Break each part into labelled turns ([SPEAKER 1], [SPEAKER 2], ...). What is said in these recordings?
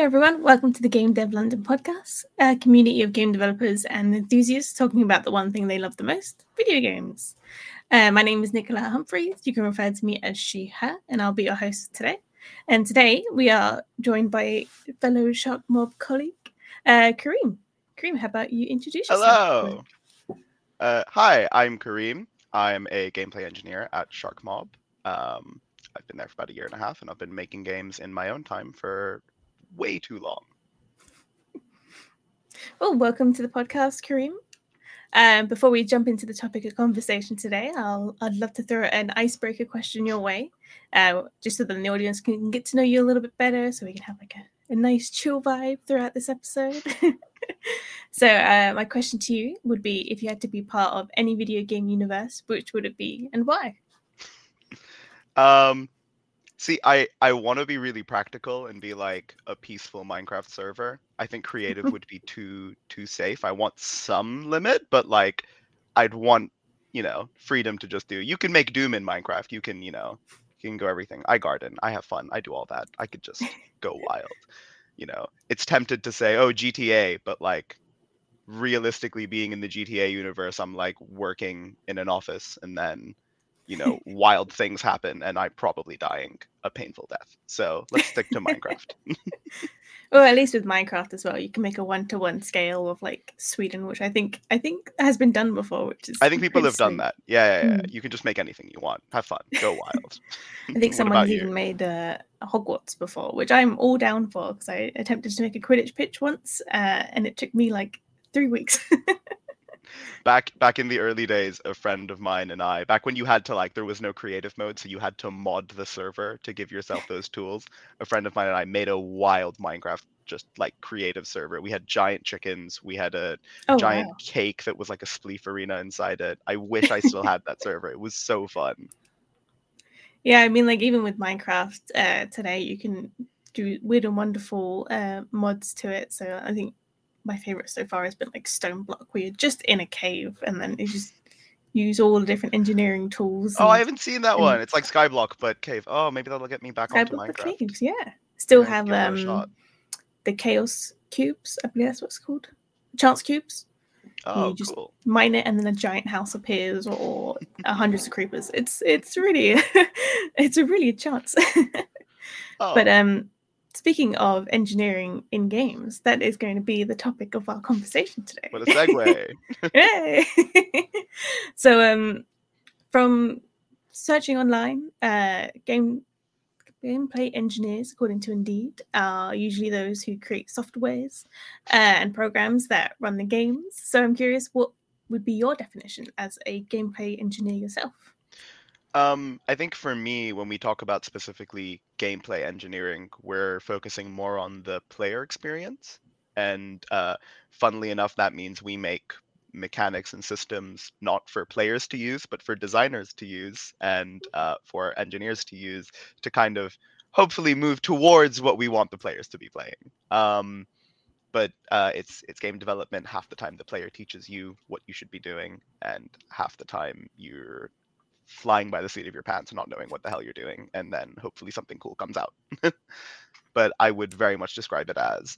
[SPEAKER 1] Hello, everyone. Welcome to the Game Dev London podcast, a community of game developers and enthusiasts talking about the one thing they love the most video games. Uh, my name is Nicola Humphreys. You can refer to me as she, her, and I'll be your host today. And today we are joined by fellow Sharkmob colleague, uh, Kareem. Kareem, how about you introduce yourself?
[SPEAKER 2] Hello. Uh, hi, I'm Kareem. I'm a gameplay engineer at Sharkmob. Um, I've been there for about a year and a half, and I've been making games in my own time for way too long.
[SPEAKER 1] Well, welcome to the podcast, Kareem. Um, before we jump into the topic of conversation today, I'll, I'd love to throw an icebreaker question your way, uh, just so that the audience can get to know you a little bit better, so we can have like a, a nice chill vibe throughout this episode. so, uh, my question to you would be: If you had to be part of any video game universe, which would it be, and why?
[SPEAKER 2] Um, See, I I want to be really practical and be like a peaceful Minecraft server. I think creative would be too too safe. I want some limit, but like I'd want, you know, freedom to just do. You can make Doom in Minecraft. You can, you know, you can go everything. I garden. I have fun. I do all that. I could just go wild. You know, it's tempted to say, "Oh, GTA," but like realistically being in the GTA universe, I'm like working in an office and then you know, wild things happen and I'm probably dying a painful death. So let's stick to Minecraft.
[SPEAKER 1] well, at least with Minecraft as well, you can make a one-to-one scale of like Sweden, which I think I think has been done before. Which is
[SPEAKER 2] I think people have sweet. done that. Yeah, yeah, yeah. Mm. You can just make anything you want. Have fun. Go wild.
[SPEAKER 1] I think someone even made uh, Hogwarts before, which I'm all down for because I attempted to make a Quidditch pitch once, uh, and it took me like three weeks
[SPEAKER 2] back back in the early days a friend of mine and i back when you had to like there was no creative mode so you had to mod the server to give yourself those tools a friend of mine and i made a wild minecraft just like creative server. We had giant chickens we had a oh, giant wow. cake that was like a spleef arena inside it. I wish i still had that server. It was so fun.
[SPEAKER 1] Yeah i mean like even with minecraft uh, today you can do weird and wonderful uh, mods to it. So i think my favorite so far has been like Stone Block, where you're just in a cave and then you just use all the different engineering tools.
[SPEAKER 2] Oh, I haven't seen that and... one. It's like Skyblock but cave. Oh, maybe that'll get me back Skyblock onto Minecraft.
[SPEAKER 1] Caves, yeah. Still yeah, have um the Chaos cubes. I believe that's what it's called. Chance cubes.
[SPEAKER 2] Oh, you just cool.
[SPEAKER 1] mine it, and then a giant house appears, or hundreds of creepers. It's it's really it's a really a chance. oh. But um, Speaking of engineering in games, that is going to be the topic of our conversation today.
[SPEAKER 2] What a segue!
[SPEAKER 1] Yay! so, um, from searching online, uh, game gameplay engineers, according to Indeed, are usually those who create softwares uh, and programs that run the games. So, I'm curious, what would be your definition as a gameplay engineer yourself?
[SPEAKER 2] Um, I think for me, when we talk about specifically gameplay engineering, we're focusing more on the player experience. And uh, funnily enough, that means we make mechanics and systems not for players to use, but for designers to use and uh, for engineers to use to kind of hopefully move towards what we want the players to be playing. Um, but uh, it's it's game development. Half the time, the player teaches you what you should be doing, and half the time you're flying by the seat of your pants and not knowing what the hell you're doing, and then hopefully something cool comes out. but I would very much describe it as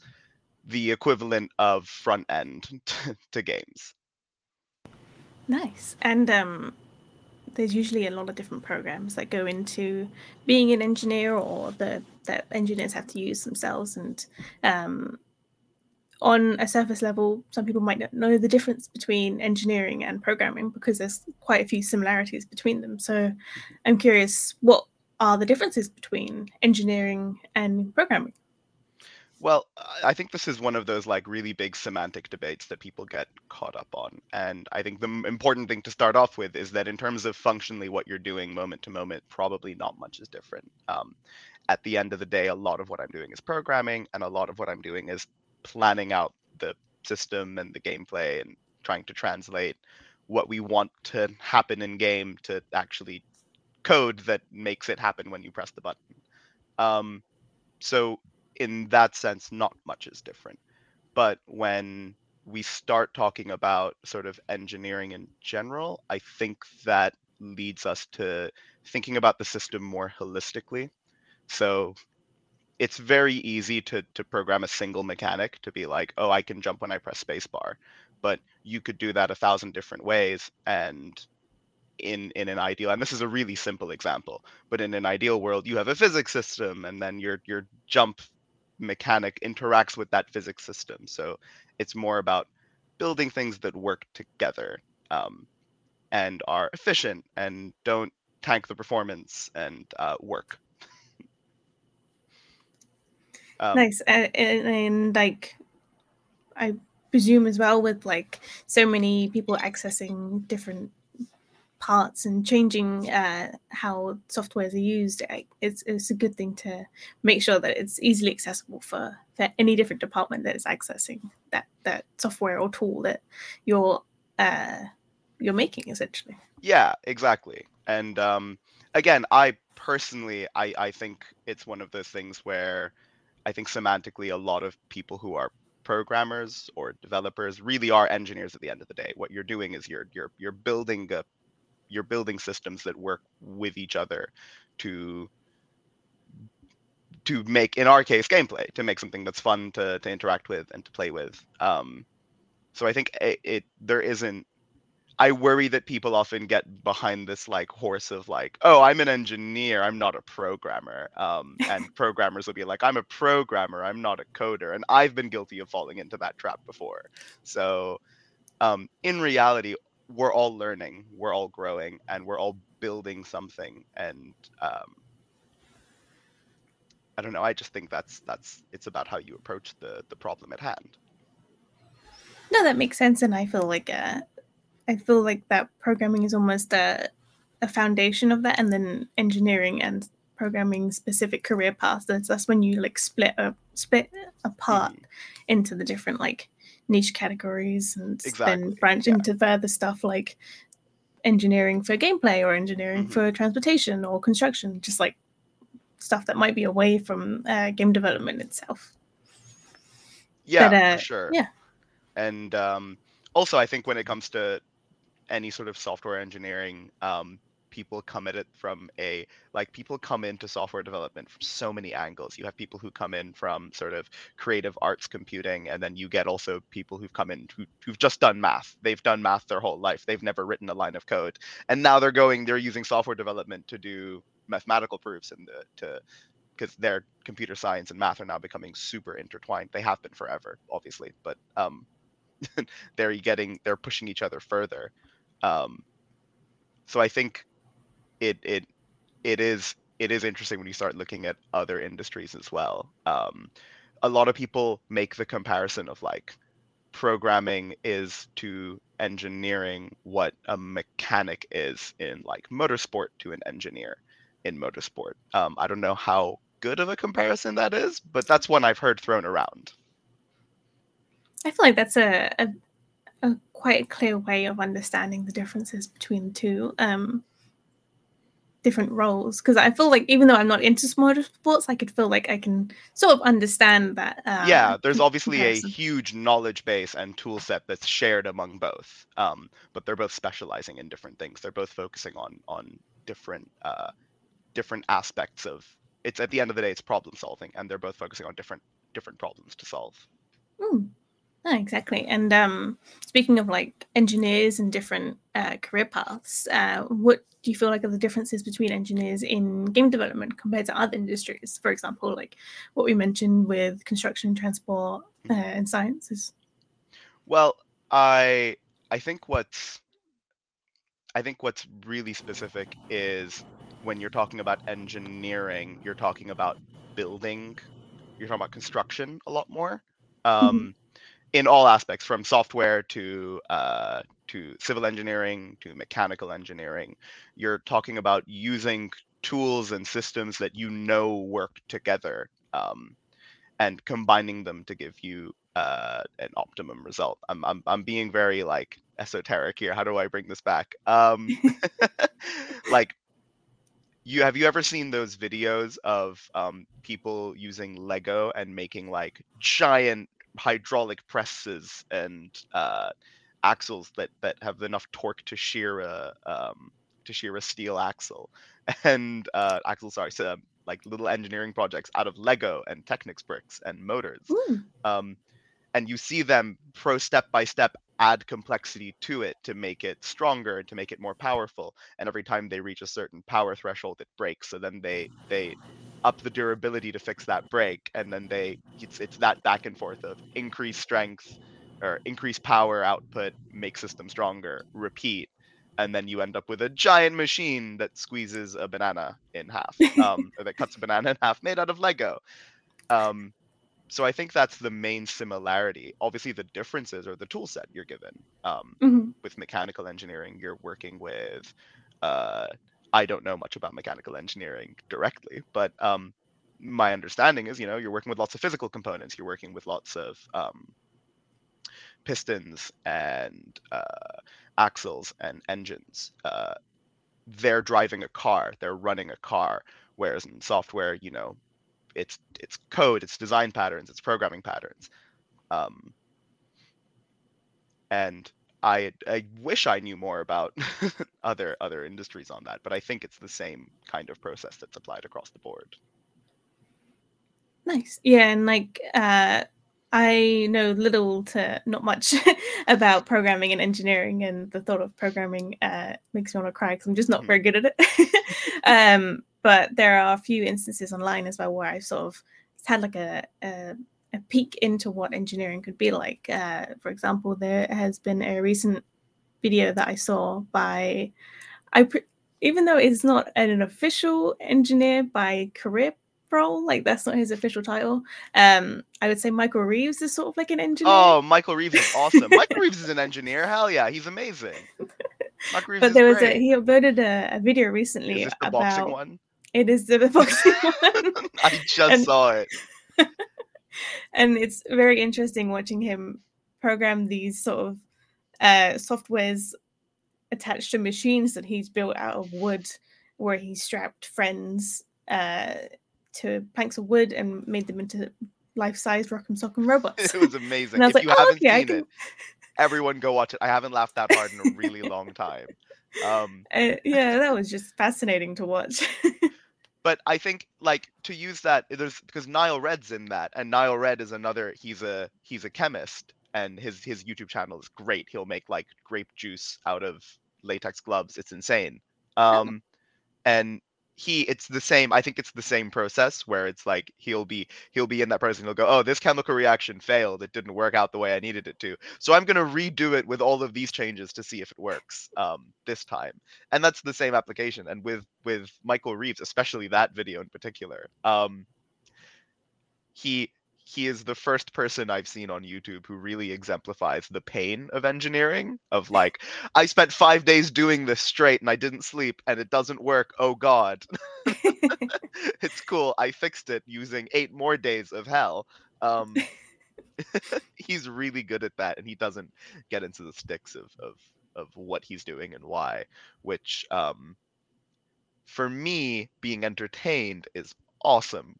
[SPEAKER 2] the equivalent of front end to, to games.
[SPEAKER 1] Nice. And um, there's usually a lot of different programs that go into being an engineer or the that engineers have to use themselves and um, on a surface level, some people might not know the difference between engineering and programming because there's quite a few similarities between them. So I'm curious, what are the differences between engineering and programming?
[SPEAKER 2] Well, I think this is one of those like really big semantic debates that people get caught up on. And I think the important thing to start off with is that in terms of functionally what you're doing moment to moment, probably not much is different. Um, at the end of the day, a lot of what I'm doing is programming, and a lot of what I'm doing is planning out the system and the gameplay and trying to translate what we want to happen in game to actually code that makes it happen when you press the button. Um, so in that sense, not much is different. But when we start talking about sort of engineering in general, I think that leads us to thinking about the system more holistically. So it's very easy to to program a single mechanic to be like, oh, I can jump when I press spacebar, but you could do that a thousand different ways, and in in an ideal, and this is a really simple example, but in an ideal world, you have a physics system, and then your your jump mechanic interacts with that physics system. So it's more about building things that work together um, and are efficient and don't tank the performance and uh, work.
[SPEAKER 1] Um, nice, and, and, and like I presume as well with like so many people accessing different parts and changing uh, how softwares are used, it's, it's a good thing to make sure that it's easily accessible for, for any different department that is accessing that, that software or tool that you're uh, you're making essentially.
[SPEAKER 2] Yeah, exactly. And um, again, I personally, I, I think it's one of those things where I think semantically a lot of people who are programmers or developers really are engineers at the end of the day. What you're doing is you're you're you're building a you're building systems that work with each other to to make in our case gameplay to make something that's fun to, to interact with and to play with um, so i think it, it there isn't i worry that people often get behind this like horse of like oh i'm an engineer i'm not a programmer um, and programmers will be like i'm a programmer i'm not a coder and i've been guilty of falling into that trap before so um, in reality we're all learning, we're all growing, and we're all building something. And um, I don't know. I just think that's that's it's about how you approach the the problem at hand.
[SPEAKER 1] No, that makes sense, and I feel like uh, I feel like that programming is almost a a foundation of that, and then engineering and programming specific career paths. That's, that's when you like split a split apart mm-hmm. into the different like niche categories and exactly. then branch yeah. into further stuff like engineering for gameplay or engineering mm-hmm. for transportation or construction, just like stuff that might be away from uh, game development itself.
[SPEAKER 2] Yeah, but, uh, sure. Yeah. And um, also, I think when it comes to any sort of software engineering, um, people come at it from a like people come into software development from so many angles. You have people who come in from sort of creative arts computing and then you get also people who've come in who, who've just done math. They've done math their whole life. They've never written a line of code. And now they're going they're using software development to do mathematical proofs and the, to because their computer science and math are now becoming super intertwined. They have been forever obviously but um they're getting they're pushing each other further um so i think it it it is it is interesting when you start looking at other industries as well. Um, a lot of people make the comparison of like programming is to engineering what a mechanic is in like motorsport to an engineer in motorsport. Um, I don't know how good of a comparison that is, but that's one I've heard thrown around.
[SPEAKER 1] I feel like that's a, a, a quite a clear way of understanding the differences between the two. Um, different roles because I feel like even though I'm not into motorsports, I could feel like I can sort of understand that.
[SPEAKER 2] Um, yeah, there's obviously comparison. a huge knowledge base and tool set that's shared among both, um, but they're both specializing in different things. They're both focusing on on different uh, different aspects of. It's at the end of the day, it's problem solving, and they're both focusing on different different problems to solve.
[SPEAKER 1] Mm. No, exactly. And um, speaking of like engineers and different uh, career paths, uh, what do you feel like are the differences between engineers in game development compared to other industries? For example, like what we mentioned with construction, transport, uh, and sciences.
[SPEAKER 2] Well, I I think what's I think what's really specific is when you're talking about engineering, you're talking about building, you're talking about construction a lot more. Mm-hmm. Um, mm-hmm in all aspects, from software to uh, to civil engineering to mechanical engineering. You're talking about using tools and systems that you know work together um, and combining them to give you uh, an optimum result. I'm, I'm I'm being very like esoteric here. How do I bring this back? Um, like you have you ever seen those videos of um, people using Lego and making like giant hydraulic presses and uh, axles that that have enough torque to shear a um, to shear a steel axle and uh, axle sorry so, um, like little engineering projects out of Lego and Technics bricks and motors. Um, and you see them pro step by step add complexity to it to make it stronger and to make it more powerful. And every time they reach a certain power threshold, it breaks. So then they they up the durability to fix that break, and then they it's it's that back and forth of increase strength or increase power output, make system stronger, repeat, and then you end up with a giant machine that squeezes a banana in half, um, or that cuts a banana in half, made out of Lego. Um, so I think that's the main similarity. Obviously, the differences are the tool set you're given. Um,
[SPEAKER 1] hmm
[SPEAKER 2] with mechanical engineering, you're working with. Uh, I don't know much about mechanical engineering directly, but um, my understanding is, you know, you're working with lots of physical components. You're working with lots of um, pistons and uh, axles and engines. Uh, they're driving a car. They're running a car. Whereas in software, you know, it's it's code, it's design patterns, it's programming patterns. Um, and I I wish I knew more about other other industries on that, but I think it's the same kind of process that's applied across the board.
[SPEAKER 1] Nice. Yeah, and like uh I know little to not much about programming and engineering, and the thought of programming uh, makes me want to cry because I'm just not
[SPEAKER 2] Mhm.
[SPEAKER 1] very good at it. um, but there are a few instances online as well where I've sort of had like a, a a peek into what engineering could be like. Uh, for example, there has been a recent video that I saw by I pre- even though it's not an official engineer by career role, like that's not his official title. Um, I would say Michael Reeves is sort of like an engineer.
[SPEAKER 2] Oh, Michael Reeves is awesome. Michael Reeves is an engineer. Hell yeah, he's amazing. Michael Reeves
[SPEAKER 1] but there was a he uploaded a, a video recently
[SPEAKER 2] Is this the
[SPEAKER 1] about
[SPEAKER 2] boxing one?
[SPEAKER 1] it is the boxing one.
[SPEAKER 2] I just
[SPEAKER 1] And-
[SPEAKER 2] saw it.
[SPEAKER 1] and it's very interesting watching him program these sort of uh, softwares attached to machines that he's built out of wood, where he strapped friends uh, to planks of wood and made them into life-size Rock'em Sock'em robots.
[SPEAKER 2] It was amazing.
[SPEAKER 1] And
[SPEAKER 2] if
[SPEAKER 1] like,
[SPEAKER 2] you
[SPEAKER 1] "Oh,
[SPEAKER 2] haven't
[SPEAKER 1] okay,
[SPEAKER 2] seen
[SPEAKER 1] can-
[SPEAKER 2] it, everyone go watch it. I haven't laughed that hard in a really long time. Um,
[SPEAKER 1] Uh, yeah, that was just fascinating to watch.
[SPEAKER 2] but I think like to use that there's because Nile Red's in that, and Nile Red is another. He's a he's a chemist, and his his YouTube channel is great. He'll make like grape juice out of latex gloves. It's insane. Um, and he it's the same i think it's the same process where it's like he'll be he'll be in that person he'll go oh this chemical reaction failed it didn't work out the way i needed it to so i'm going to redo it with all of these changes to see if it works um this time and that's the same application and with with michael reeves especially that video in particular um he he is the first person I've seen on YouTube who really exemplifies the pain of engineering. Of like, I spent five days doing this straight and I didn't sleep and it doesn't work. Oh God. it's cool. I fixed it using eight more days of hell. Um, he's really good at that and he doesn't get into the sticks of, of, of what he's doing and why, which um, for me, being entertained is awesome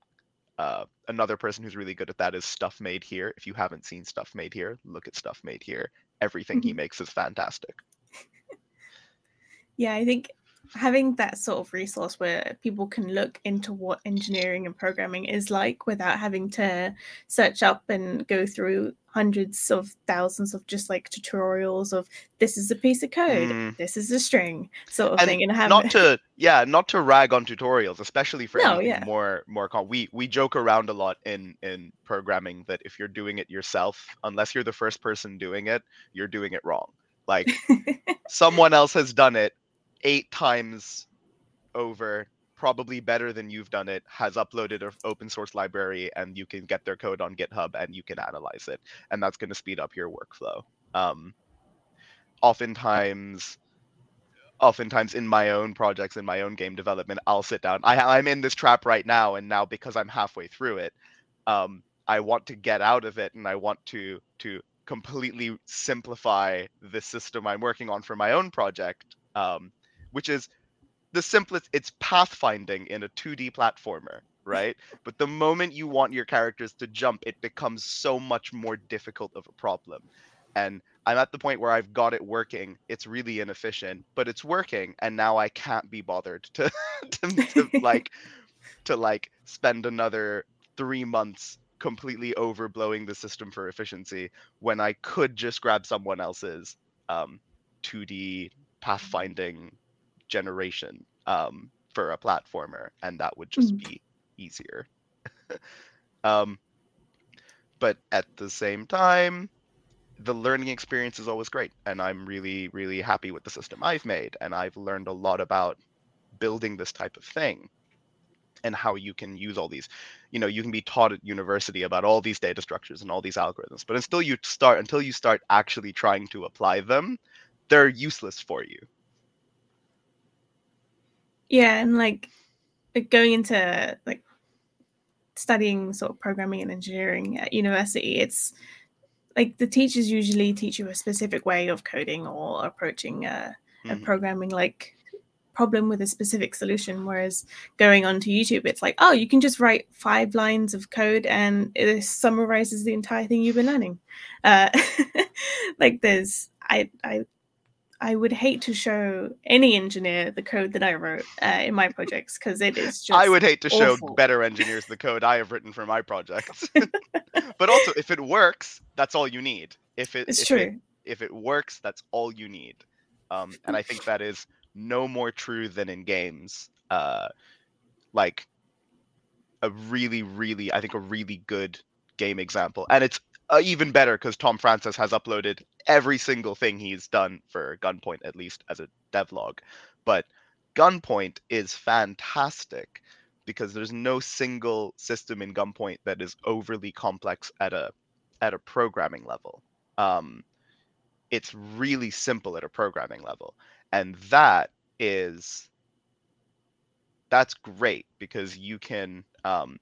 [SPEAKER 2] uh, another person who's really good at that is Stuff Made Here. If you haven't seen Stuff Made Here, look at Stuff Made Here. Everything he
[SPEAKER 1] Mhm.
[SPEAKER 2] makes is fantastic.
[SPEAKER 1] yeah, I think having that sort of resource where people can look into what engineering and programming is like without having to search up and go through hundreds of thousands of just like tutorials of this is a piece of code,
[SPEAKER 2] Mm.
[SPEAKER 1] this is a string sort of
[SPEAKER 2] And
[SPEAKER 1] thing, and have
[SPEAKER 2] Not to yeah, not to rag on tutorials, especially for
[SPEAKER 1] No,
[SPEAKER 2] anything
[SPEAKER 1] yeah.
[SPEAKER 2] more more we we joke around a lot in in programming that if you're doing it yourself, unless you're the first person doing it, you're doing it wrong. Like someone else has done it eight times over probably better than you've done it has uploaded an open source library and you can get their code on github and you can analyze it. And that's going to speed up your workflow. Um, oftentimes oftentimes in my own projects in my own game development i'll sit down I, i'm in this trap right now and now because i'm halfway through it um, i want to get out of it and i want to to completely simplify the system i'm working on for my own project um, which is the simplest it's pathfinding in a 2d platformer right? But the moment you want your characters to jump it becomes so much more difficult of a problem. And i'm at the point where i've got it working. It's really inefficient but it's working and now i can't be bothered to to, to like to like spend another three months completely overblowing the system for efficiency when I could just grab someone else's um, 2D pathfinding generation um, for a platformer, and that would just
[SPEAKER 1] Mm.
[SPEAKER 2] be easier. um, but at the same time, the learning experience is always great, and I'm really, really happy with the system I've made, and I've learned a lot about building this type of thing and how you can use all these you know you can be taught at university about all these data structures and all these algorithms but until you start until you start actually trying to apply them they're useless for you
[SPEAKER 1] Yeah, and like like, going into like studying sort of programming and engineering at university, it's like the teachers usually teach you a specific way of coding or approaching a, a
[SPEAKER 2] Mhm.
[SPEAKER 1] programming like problem with a specific solution. Whereas going onto YouTube, it's like, oh, you can just write five lines of code and it summarizes the entire thing you've been learning. Uh, like there's, I, I, I would hate to show any engineer the code that I wrote uh, in my projects because it is just.
[SPEAKER 2] i would hate to show better engineers the code i have written for my projects but also if it works that's all you need if it
[SPEAKER 1] It's
[SPEAKER 2] if
[SPEAKER 1] true.
[SPEAKER 2] it, if it works that's all you need um, and i think that is no more true than in games uh, like a really really i think a really good game example and it's uh, even better because tom francis has uploaded every single thing he's done for gunpoint at least as a devlog. But gunpoint is fantastic because there's no single system in gunpoint that is overly complex at a at a programming level. Um, it's really simple at a programming level. And that is that's great because you can um,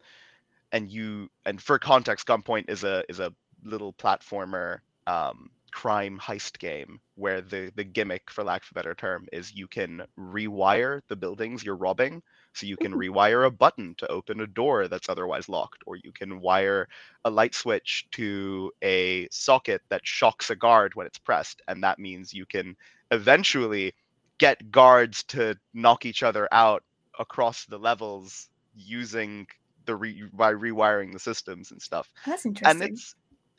[SPEAKER 2] and you and for context gunpoint is a is a little platformer um, crime heist game where the the gimmick for lack of a better term is you can rewire the buildings you're robbing so you can rewire a button to open a door that's otherwise locked or you can wire a light switch to a socket that shocks a guard when it's pressed and that means you can eventually get guards to knock each other out across the levels using the re- by rewiring the systems and stuff
[SPEAKER 1] That's interesting.
[SPEAKER 2] and it's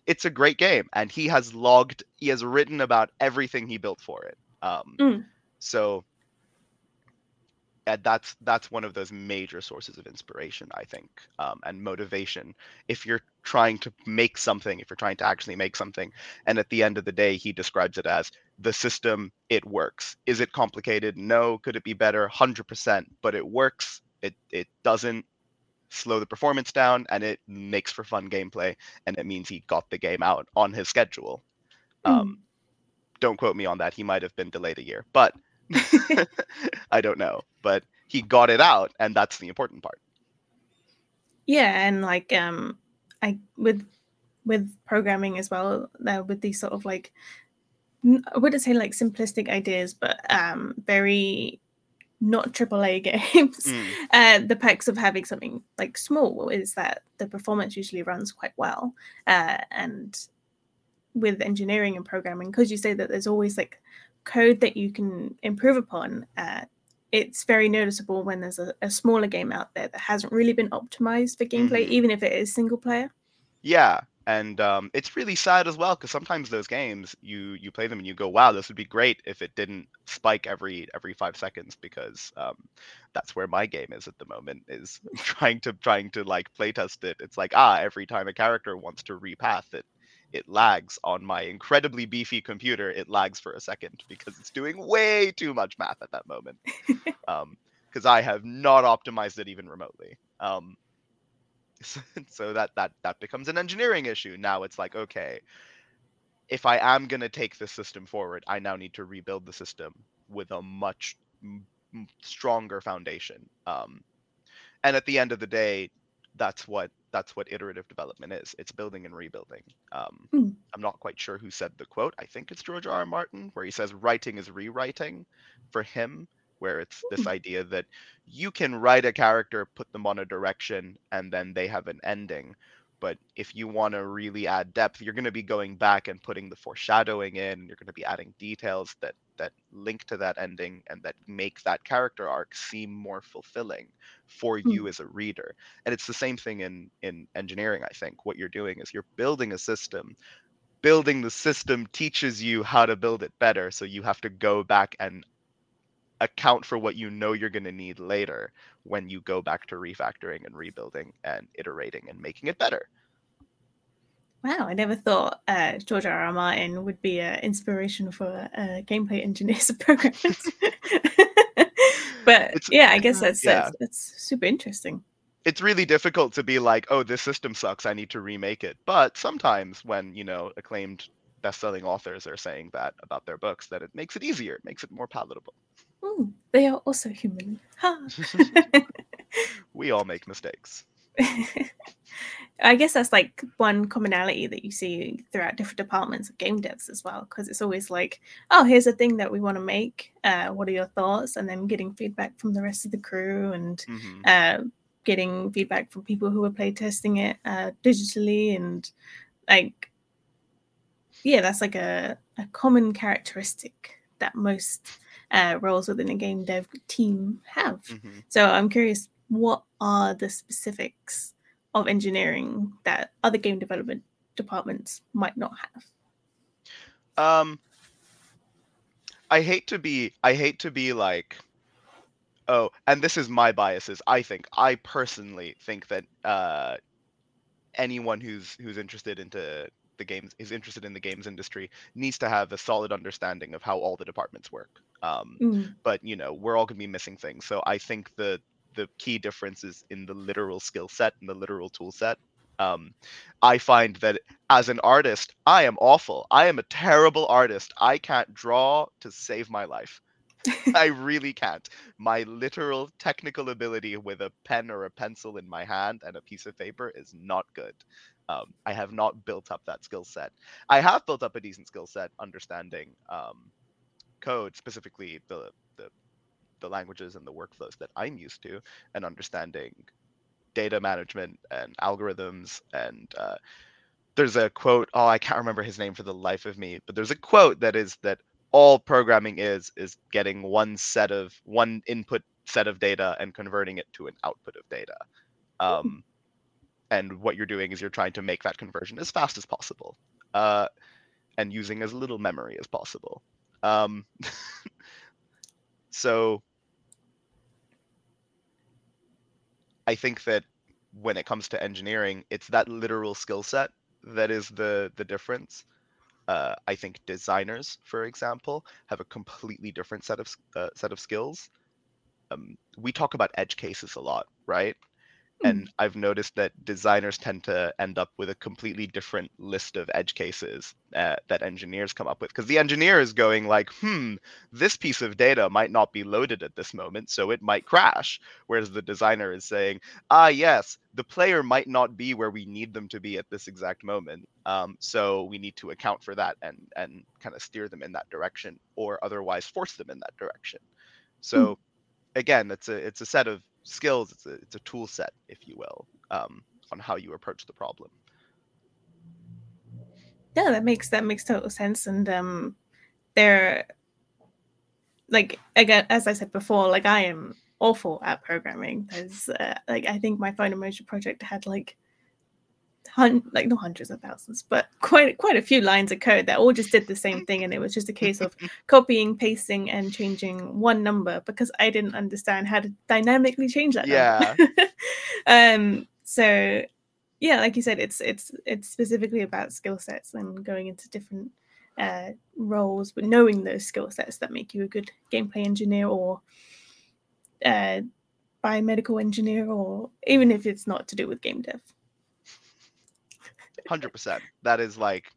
[SPEAKER 2] it's a great game and he has logged he has written about everything he built for it. Um
[SPEAKER 1] Mm.
[SPEAKER 2] so uh, that's that's one of those major sources of inspiration i think um, and motivation. If you're trying to make something if you're trying to actually make something and at the end of the day he describes it as the system it works. Is it complicated? No. Could it be better? 100% but it works. It it doesn't slow the performance down and it makes for fun gameplay and it means he got the game out on his schedule. Um, don't quote me on that. He might have been delayed a year but i don't know. But he got it out and that's the important part.
[SPEAKER 1] Yeah and like um i with with programming as well uh, with these sort of like I wouldn't say like simplistic ideas but um very not AAA games.
[SPEAKER 2] Mm.
[SPEAKER 1] Uh, the perks of having something like small is that the performance usually runs quite well. Uh, and with engineering and programming, because you say that there's always like code that you can improve upon, uh, it's very noticeable when there's a, a smaller game out there that hasn't really been optimized for gameplay,
[SPEAKER 2] Mhm.
[SPEAKER 1] even if it is single player.
[SPEAKER 2] Yeah, and um, it's really sad as well because sometimes those games you you play them and you go, wow, this would be great if it didn't spike every every five seconds because um, that's where my game is at the moment is trying to trying to like playtest it. It's like ah, every time a character wants to repath it, it lags on my incredibly beefy computer. It lags for a second because it's doing way too much math at that moment. um, because I have not optimized it even remotely. So that that that becomes an engineering issue. Now it's like okay if i am going to take this system forward i now need to rebuild the system with a much stronger foundation um, and at the end of the day that's what that's what iterative development is. It's building and rebuilding. Um,
[SPEAKER 1] Mm.
[SPEAKER 2] i'm not quite sure who said the quote. I think it's george r r martin where he says writing is rewriting for him where it's this idea that you can write a character, put them on a direction, and then they have an ending. but if you want to really add depth you're going to be going back and putting the foreshadowing in you're going to be adding details that that link to that ending and that make that character arc seem more fulfilling for
[SPEAKER 1] Hmm.
[SPEAKER 2] you as a reader and it's the same thing in in engineering i think what you're doing is you're building a system building the system teaches you how to build it better so you have to go back and account for what you know you're going to need later when you go back to refactoring and rebuilding and iterating and making it better
[SPEAKER 1] Wow, I never thought uh, George R. R. Martin would be an inspiration for uh, gameplay engineers and programmers. but
[SPEAKER 2] It's-
[SPEAKER 1] yeah, I guess that's,
[SPEAKER 2] yeah.
[SPEAKER 1] that's that's super interesting.
[SPEAKER 2] it's really difficult to be like oh this system sucks i need to remake it but sometimes when you know acclaimed best-selling authors are saying that about their books that it makes it easier it makes it more palatable
[SPEAKER 1] Ooh, they are also human. Ha.
[SPEAKER 2] we all make mistakes
[SPEAKER 1] I guess that's like one commonality that you see throughout different departments of game devs as well, because it's always like, oh, here's a thing that we want to make. Uh, what are your thoughts? And then getting feedback from the rest of the crew and
[SPEAKER 2] Mhm.
[SPEAKER 1] uh, getting feedback from people who are playtesting it uh, digitally and like yeah that's like a, a common characteristic that most uh, roles within a game dev team have
[SPEAKER 2] Mhm.
[SPEAKER 1] so i'm curious what are the specifics of engineering that other game development departments might not have
[SPEAKER 2] Um, I hate to be I hate to be like, oh, and this is my biases. I think I personally think that uh, anyone who's who's interested into the games is interested in the games industry needs to have a solid understanding of how all the departments work. Um,
[SPEAKER 1] Mm,
[SPEAKER 2] but you know we're all going to be missing things. So i think the the key difference is in the literal skill set and the literal tool set. Um, i find that as an artist i am awful. I am a terrible artist. I can't draw to save my life. I really can't. My literal technical ability with a pen or a pencil in my hand and a piece of paper is not good um, i have not built up that skill set i have built up a decent skill set understanding um, code, specifically the, the the languages and the workflows that I'm used to, and understanding data management and algorithms. And uh, there's a quote. Oh, I can't remember his name for the life of me, but there's a quote that is that all programming is is getting one set of one input set of data and converting it to an output of data. Um, and what you're doing is you're trying to make that conversion as fast as possible, uh, and using as little memory as possible. Um, so I think that when it comes to engineering, it's that literal skill set that is the the difference. Uh, I think designers, for example, have a completely different set of uh, set of skills. Um, we talk about edge cases a lot, right? And I've noticed that designers tend to end up with a completely different list of edge cases uh, that engineers come up with because the engineer is going like, hmm, this piece of data might not be loaded at this moment, so it might crash. Whereas the designer is saying, ah, yes, the player might not be where we need them to be at this exact moment, um, so we need to account for that and and kind of steer them in that direction, or otherwise force them in that direction. So again, it's a it's a set of skills. It's a it's a tool set, if you will, um, on how you approach the problem.
[SPEAKER 1] yeah that makes that makes total sense and um they're like again as i said before like i am awful at programming there's uh, like i think my phone emoji project had like hun- like not hundreds of thousands but quite quite a few lines of code that all just did the same thing and it was just a case of copying pasting and changing one number because i didn't understand how to dynamically change that
[SPEAKER 2] Yeah.
[SPEAKER 1] um so yeah like you said it's it's it's specifically about skill sets and going into different uh roles but knowing those skill sets that make you a good gameplay engineer or uh biomedical engineer or even if it's not to do with game dev
[SPEAKER 2] Hundred percent. That is like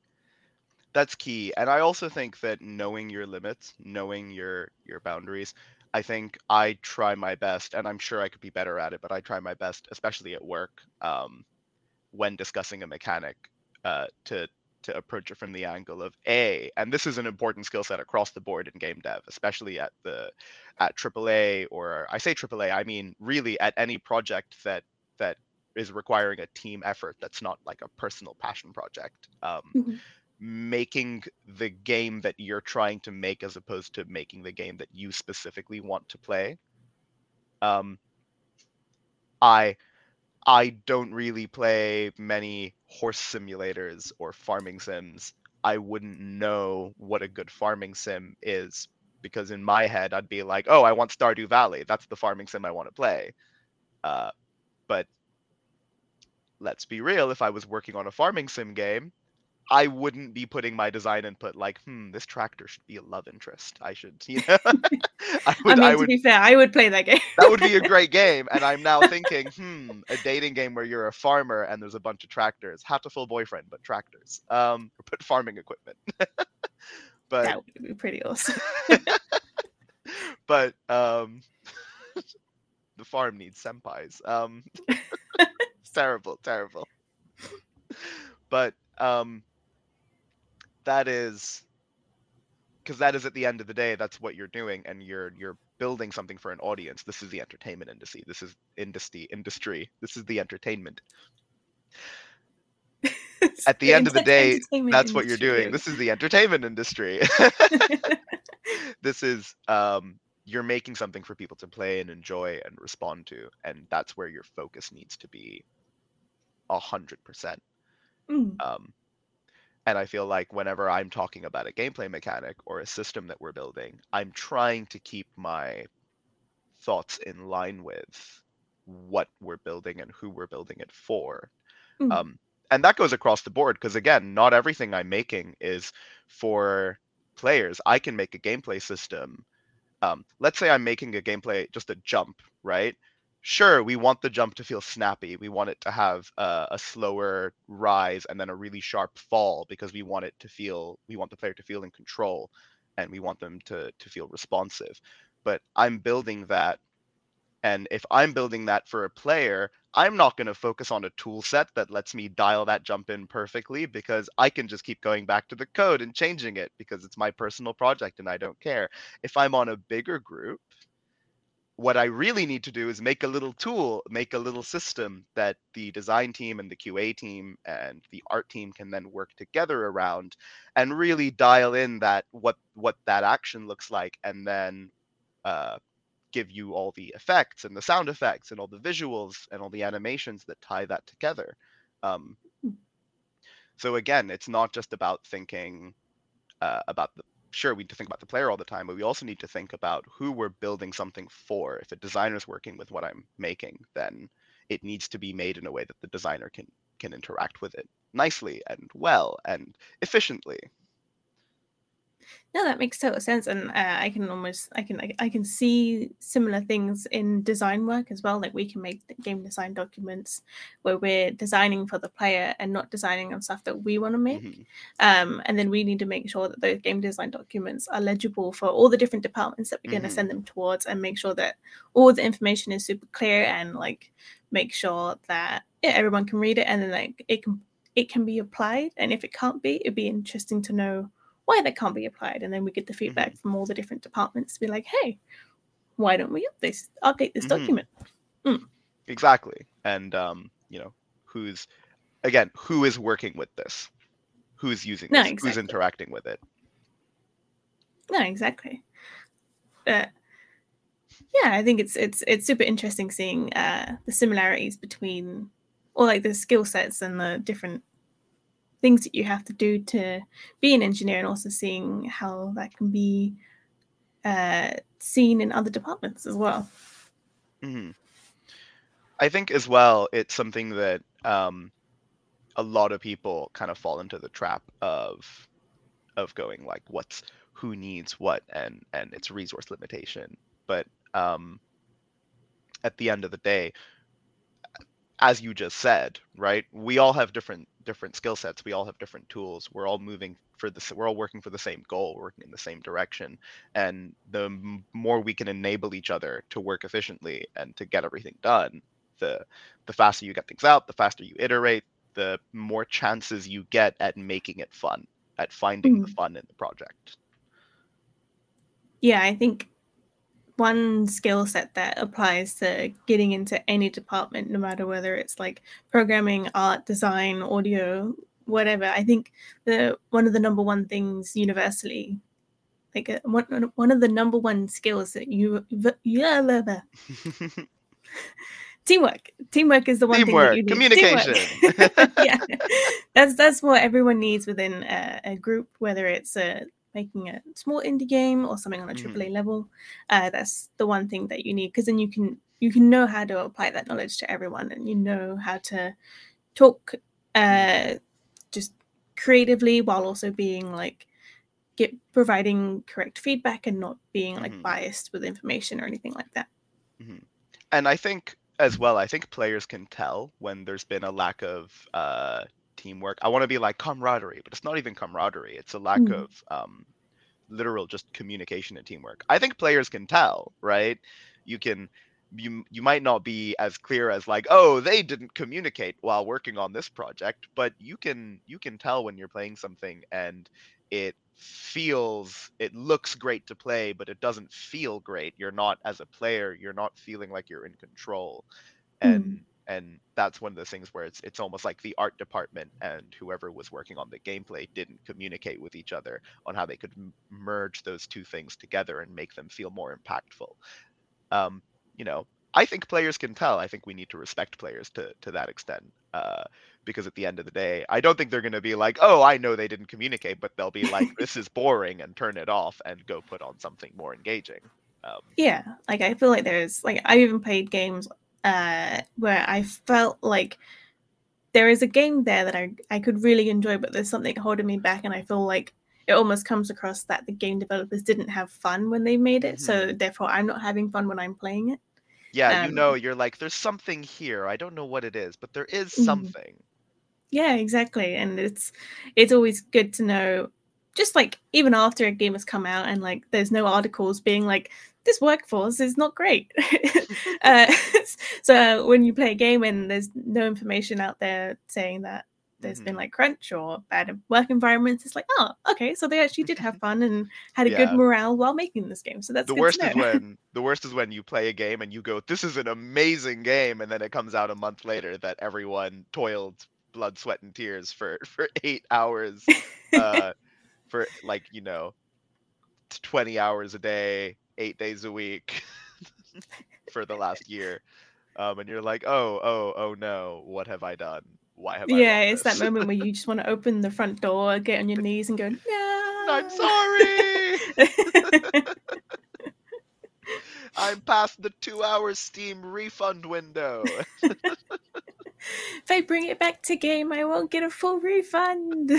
[SPEAKER 2] that's key. And I also think that knowing your limits, knowing your your boundaries, I think I try my best, and I'm sure I could be better at it, but I try my best, especially at work, um, when discussing a mechanic, uh, to to approach it from the angle of a, and this is an important skill set across the board in game dev, especially at the at AAA or I say AAA, I mean really at any project that that is requiring a team effort that's not like a personal passion project um,
[SPEAKER 1] Mhm.
[SPEAKER 2] making the game that you're trying to make as opposed to making the game that you specifically want to play um, i i don't really play many horse simulators or farming sims. I wouldn't know what a good farming sim is because in my head i'd be like oh i want stardew valley. That's the farming sim i want to play. Uh, but let's be real, if I was working on a farming sim game, I wouldn't be putting my design input like, hmm, this tractor should be a love interest. I should, you know, I
[SPEAKER 1] I
[SPEAKER 2] would,
[SPEAKER 1] mean,
[SPEAKER 2] I
[SPEAKER 1] to be fair, I would play that game.
[SPEAKER 2] that would be a great game. And I'm now thinking, hmm, a dating game where you're a farmer and there's a bunch of tractors. Hatoful boyfriend, but tractors. Um, put farming equipment. but
[SPEAKER 1] that would be pretty awesome.
[SPEAKER 2] but um, the farm needs senpais. Um, terrible, terrible. but um, that is because that is at the end of the day, that's what you're doing, and you're you're building something for an audience. This is the entertainment industry. This is industry. Industry. This is the entertainment. At the end of the day, That's what you're doing. This is the entertainment industry. this is um, you're making something for people to play and enjoy and respond to, and that's where your focus needs to be a hundred percent.
[SPEAKER 1] Mm,
[SPEAKER 2] Um, and I feel like whenever I'm talking about a gameplay mechanic or a system that we're building, I'm trying to keep my thoughts in line with what we're building and who we're building it for.
[SPEAKER 1] mm,
[SPEAKER 2] Um, and that goes across the board because again, not everything I'm making is for players. I can make a gameplay system. Um, let's say I'm making a gameplay just a jump, right? Sure, we want the jump to feel snappy. We want it to have a, a slower rise and then a really sharp fall because we want it to feel. We want the player to feel in control, and we want them to to feel responsive. But I'm building that and if I'm building that for a player, I'm not going to focus on a tool set that lets me dial that jump in perfectly because I can just keep going back to the code and changing it because it's my personal project and I don't care. If I'm on a bigger group, what I really need to do is make a little tool, make a little system that the design team and the QA team and the art team can then work together around and really dial in that what what that action looks like and then uh, give you all the effects and the sound effects and all the visuals and all the animations that tie that together. Um, so again, it's not just about thinking uh, about the sure we need to think about the player all the time, but we also need to think about who we're building something for. If a designer's working with what I'm making, then it needs to be made in a way that the designer can can interact with it nicely and well and efficiently.
[SPEAKER 1] No, that makes total sense, and uh, I can almost, I can, I, I can see similar things in design work as well. Like we can make game design documents where we're designing for the player and not designing on stuff that we want to make.
[SPEAKER 2] Mhm.
[SPEAKER 1] Um, and then we need to make sure that those game design documents are legible for all the different departments that we're going
[SPEAKER 2] Mhm.
[SPEAKER 1] to send them towards, and make sure that all the information is super clear and like make sure that yeah, everyone can read it and then like it can it can be applied. And if it can't be, it'd be interesting to know why that can't be applied. And then we get the feedback from all the different departments to be like, hey, why don't we up this update this
[SPEAKER 2] Mhm.
[SPEAKER 1] document?
[SPEAKER 2] Exactly. And um, you know, who's again, who is working with this? Who's using
[SPEAKER 1] No,
[SPEAKER 2] this? Who's interacting with it?
[SPEAKER 1] No, exactly. But yeah, I think it's it's it's super interesting seeing uh, the similarities between or like the skill sets and the different things that you have to do to be an engineer, and also seeing how that can be uh, seen in other departments as well.
[SPEAKER 2] hmm I think as well, it's something that um, a lot of people kind of fall into the trap of of going like, what's who needs what, and and it's resource limitation. But um, at the end of the day, as you just said, right? We all have different different skill sets. We all have different tools. We're all moving for the. We're all working for the same goal. We're working in the same direction. And the more we can enable each other to work efficiently and to get everything done, the the faster you get things out, the faster you iterate, the more chances you get at making it fun, at finding the mm-hmm. fun in the project.
[SPEAKER 1] Yeah, I think one skill set that applies to getting into any department, no matter whether it's like programming, art, design, audio, whatever. I think the one of the number one things universally, like uh, one one of the number one skills that you yeah teamwork. Teamwork is the one
[SPEAKER 2] teamwork,
[SPEAKER 1] thing
[SPEAKER 2] that you need. communication.
[SPEAKER 1] Yeah. That's that's what everyone needs within a, a group whether it's a making a small indie game or something on a AAA mm-hmm. level, uh, that's the one thing that you need because then you can you can know how to apply that knowledge to everyone and you know how to talk uh, just creatively while also being like get providing correct feedback and not being like mm-hmm. biased with information or anything like that.
[SPEAKER 2] Mm-hmm. And I think as well, I think players can tell when there's been a lack of uh, teamwork. I want to be like camaraderie, but it's not even camaraderie. It's a lack mm. of um, literal just communication and teamwork. I think players can tell, right? You can you you might not be as clear as like, oh, they didn't communicate while working on this project, but you can you can tell when you're playing something and it feels it looks great to play, but it doesn't feel great. You're not as a player, you're not feeling like you're in control. And mm and that's one of the things where it's it's almost like the art department and whoever was working on the gameplay didn't communicate with each other on how they could m- merge those two things together and make them feel more impactful. Um, you know i think players can tell. I think we need to respect players to to that extent uh, because at the end of the day i don't think they're going to be like oh i know they didn't communicate but they'll be like this is boring and turn it off and go put on something more engaging um,
[SPEAKER 1] yeah like i feel like there's like i've even played games uh, where I felt like there is a game there that I, I could really enjoy, but there's something holding me back, and I feel like it almost comes across that the game developers didn't have fun when they made it, mm-hmm. so therefore I'm not having fun when I'm playing it.
[SPEAKER 2] Yeah, um, you know, you're like, there's something here. I don't know what it is, but there is mm-hmm. something.
[SPEAKER 1] Yeah, exactly, and it's it's always good to know just like even after a game has come out and like there's no articles being like this workforce is not great. uh, so when you play a game and there's no information out there saying that there's mm-hmm. been like crunch or bad work environments, it's like, oh, okay, so they actually did have fun and had a yeah. good morale while making this game. So that's
[SPEAKER 2] the worst is when the worst is when you play a game and you go, this is an amazing game, and then it comes out a month later that everyone toiled blood, sweat, and tears for for eight hours, uh, for like you know, twenty hours a day eight days a week for the last year. Um, and you're like, oh, oh, oh no, what have I done? Why have I?
[SPEAKER 1] Yeah, it's this? that moment where you just want to open the front door, get on your knees, and go, no,
[SPEAKER 2] I'm sorry. I'm past the two hour Steam refund window.
[SPEAKER 1] if I bring it back to game, I won't get a full refund.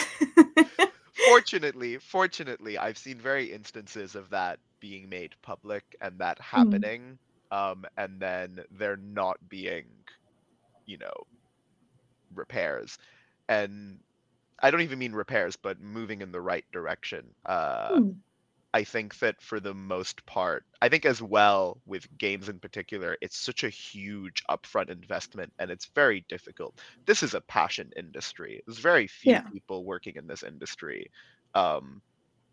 [SPEAKER 2] Fortunately, fortunately, I've seen very instances of that being made public and that mm-hmm. happening mm. um and then there not being you know repairs and i don't even mean repairs but moving in the right direction uh mm. I think that for the most part i think as well with games in particular it's such a huge upfront investment and it's very difficult this is a passion industry there's very few yeah. people working in this industry um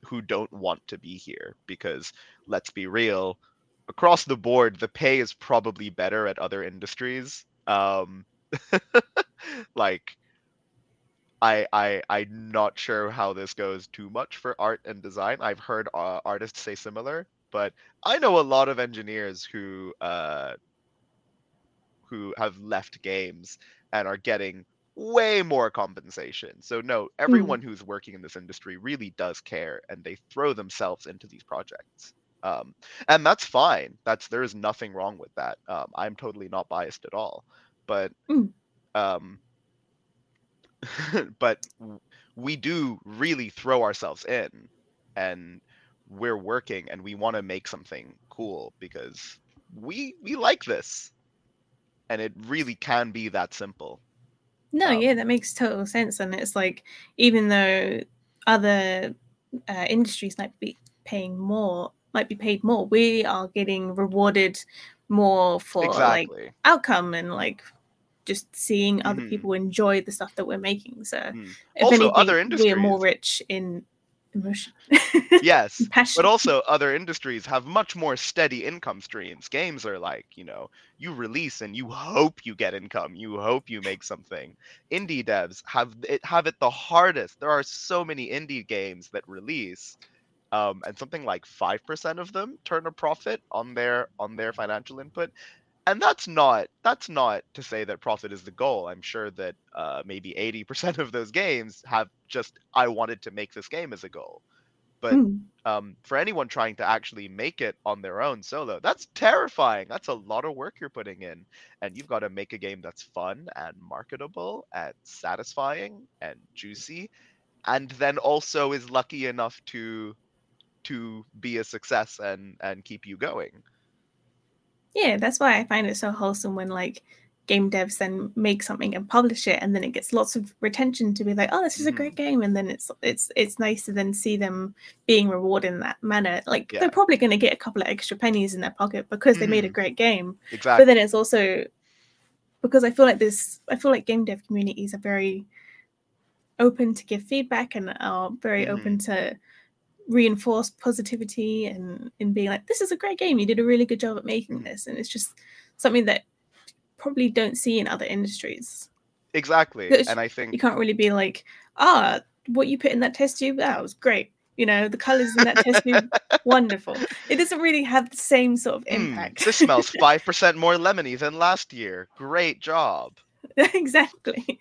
[SPEAKER 2] who don't want to be here because let's be real across the board the pay is probably better at other industries um like I, I I'm not sure how this goes too much for art and design. I've heard uh, artists say similar, but I know a lot of engineers who uh, who have left games and are getting way more compensation. So no, everyone mm. who's working in this industry really does care and they throw themselves into these projects. Um, and that's fine. That's there is nothing wrong with that. Um, I'm totally not biased at all. But mm. um, but we do really throw ourselves in and we're working and we want to make something cool because we we like this and it really can be that simple
[SPEAKER 1] no, um, yeah, that makes total sense. And it's like, even though other uh, industries might be paying more, might be paid more, we are getting rewarded more for exactly. like outcome and like just seeing other people enjoy the stuff that we're making. So, mm.
[SPEAKER 2] if also, anything, other industries,
[SPEAKER 1] we are more rich in emotion.
[SPEAKER 2] yes
[SPEAKER 1] Passion.
[SPEAKER 2] but also other industries have much more steady income streams games are like you know you release and you hope you get income you hope you make something indie devs have it have it the hardest there are so many indie games that release um, and something like 5% of them turn a profit on their on their financial input and that's not that's not to say that profit is the goal. I'm sure that uh, maybe 80% of those games have just i wanted to make this game as a goal. But
[SPEAKER 1] Mm.
[SPEAKER 2] um, for anyone trying to actually make it on their own solo that's terrifying. That's a lot of work you're putting in and you've got to make a game that's fun and marketable and satisfying and juicy and then also is lucky enough to to be a success and and keep you going
[SPEAKER 1] Yeah, that's why I find it so wholesome when like game devs then make something and publish it and then it gets lots of retention to be like, oh, this is a
[SPEAKER 2] Mm-hmm.
[SPEAKER 1] great game. And then it's it's it's nice to then see them being rewarded in that manner. Like
[SPEAKER 2] Yeah.
[SPEAKER 1] they're probably gonna get a couple of extra pennies in their pocket because they made a
[SPEAKER 2] Mhm.
[SPEAKER 1] great game.
[SPEAKER 2] exactly
[SPEAKER 1] But then it's also because I feel like this I feel like game dev communities are very open to give feedback and are very
[SPEAKER 2] Mm-hmm.
[SPEAKER 1] open to reinforce positivity and in being like this is a great game you did a really good job at making
[SPEAKER 2] Mhm.
[SPEAKER 1] this and it's just something that probably don't see in other industries
[SPEAKER 2] Exactly. And I think
[SPEAKER 1] you can't really be like ah what you put in that test tube that was great you know the colors in that test tube wonderful it doesn't really have the same sort of
[SPEAKER 2] "Hmm,
[SPEAKER 1] impact
[SPEAKER 2] this smells 5% more lemony than last year. Great job.
[SPEAKER 1] exactly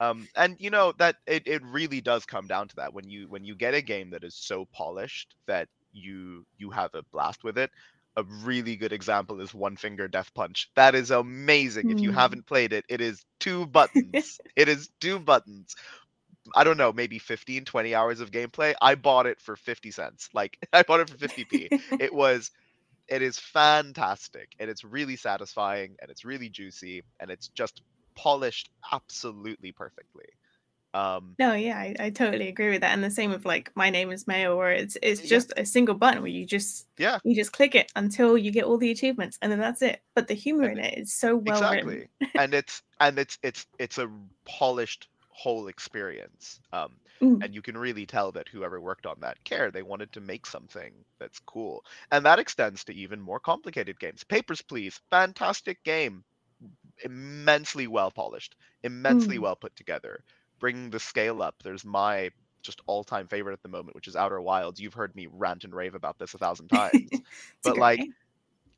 [SPEAKER 2] Um, and you know that it, it really does come down to that when you when you get a game that is so polished that you you have a blast with it. A really good example is One Finger Death Punch. That is amazing. If you
[SPEAKER 1] Mm.
[SPEAKER 2] haven't played it, it is two buttons. it is two buttons. I don't know, maybe 15, 20 hours of gameplay. I bought it for 50 cents. Like I bought it for 50p. it was it is fantastic and it's really satisfying and it's really juicy and it's just polished absolutely perfectly um
[SPEAKER 1] No, yeah, I, I totally agree with that. And the same with like my name is Mayo, where it's it's
[SPEAKER 2] Yeah.
[SPEAKER 1] just a single button where you just
[SPEAKER 2] yeah
[SPEAKER 1] you just click it until you get all the achievements, and then that's it. But the humor in it is so well
[SPEAKER 2] exactly and it's and it's it's it's a polished whole experience um
[SPEAKER 1] Mm.
[SPEAKER 2] and you can really tell that whoever worked on that care they wanted to make something that's cool and that extends to even more complicated games papers please fantastic game immensely well polished immensely
[SPEAKER 1] Mm.
[SPEAKER 2] well put together bringing the scale up there's my just all-time favorite at the moment which is outer wilds you've heard me rant and rave about this a thousand times but, like,
[SPEAKER 1] game.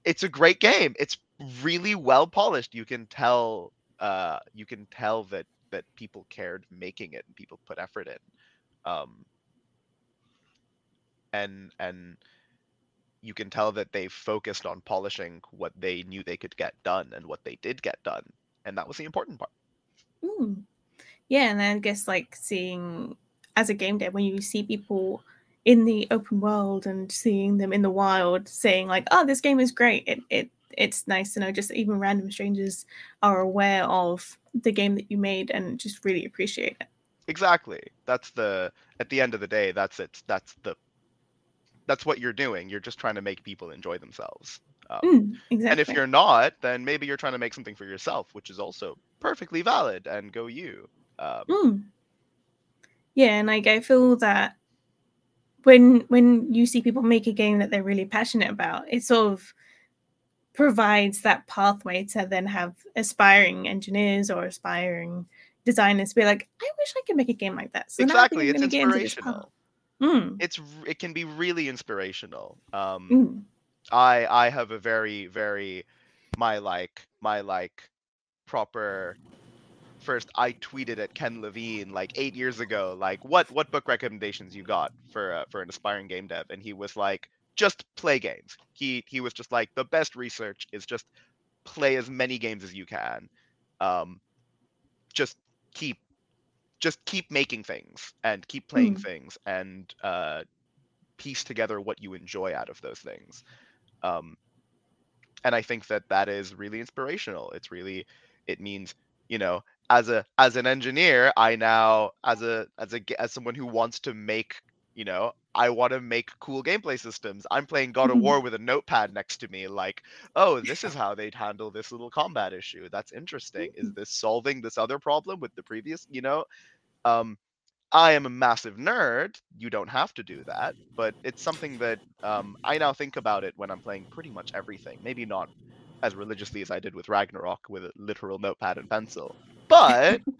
[SPEAKER 2] it's a great game it's really well polished you can tell uh you can tell that that people cared making it and people put effort in um and and you can tell that they focused on polishing what they knew they could get done and what they did get done and that was the important part
[SPEAKER 1] Mm. Yeah, and I guess like seeing as a game dev when you see people in the open world and seeing them in the wild saying like, "Oh, this game is great." It it it's nice to know just even random strangers are aware of the game that you made and just really appreciate it.
[SPEAKER 2] exactly that's the at the end of the day that's it that's the that's what you're doing you're just trying to make people enjoy themselves um,
[SPEAKER 1] Mm, exactly.
[SPEAKER 2] And if you're not, then maybe you're trying to make something for yourself, which is also perfectly valid. And go you. Um,
[SPEAKER 1] Mm. Yeah, and like I feel that when when you see people make a game that they're really passionate about, it sort of provides that pathway to then have aspiring engineers or aspiring designers be like, I wish I could make a game like that. So now I think
[SPEAKER 2] exactly, it's
[SPEAKER 1] gonna get into this path."
[SPEAKER 2] inspirational.
[SPEAKER 1] Mm,
[SPEAKER 2] It's it can be really inspirational. Um,
[SPEAKER 1] mm,
[SPEAKER 2] I I have a very very my like my like proper first I tweeted at Ken Levine like eight years ago like what what book recommendations you got for uh, for an aspiring game dev? And he was like just play games. He he was just like the best research is just play as many games as you can um just keep just keep making things and keep playing
[SPEAKER 1] Mm.
[SPEAKER 2] things and uh piece together what you enjoy out of those things um and i think that that is really inspirational it's really it means you know as a as an engineer i now as a as a as someone who wants to make you know i want to make cool gameplay systems i'm playing god of
[SPEAKER 1] Mhm.
[SPEAKER 2] war with a notepad next to me like oh this is how they'd handle this little combat issue that's interesting is this solving this other problem with the previous you know um I am a massive nerd. You don't have to do that, but it's something that um, I now think about it when I'm playing pretty much everything. Maybe not as religiously as I did with Ragnarok with a literal notepad and pencil, but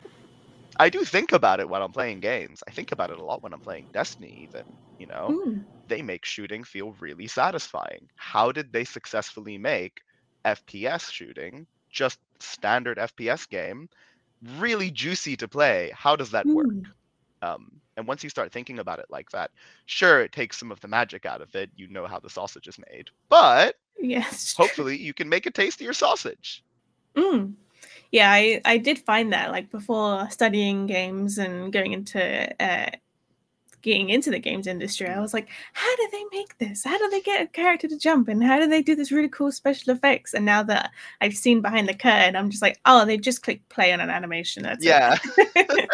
[SPEAKER 2] I do think about it when I'm playing games. I think about it a lot when I'm playing Destiny, even. You know,
[SPEAKER 1] Mm.
[SPEAKER 2] they make shooting feel really satisfying. How did they successfully make FPS shooting, just standard FPS game, really juicy to play? How does that work?
[SPEAKER 1] Mm.
[SPEAKER 2] Um, and once you start thinking about it like that, sure, it takes some of the magic out of it. You know how the sausage is made, but
[SPEAKER 1] Yes.
[SPEAKER 2] hopefully you can make a tastier sausage.
[SPEAKER 1] Mm. Yeah, I, I did find that like before studying games and going into uh, getting into the games industry, I was like, how do they make this? How do they get a character to jump? And how do they do this really cool special effects? And now that I've seen behind the curtain, I'm just like, oh, they just click play on an animation. That's
[SPEAKER 2] Yeah,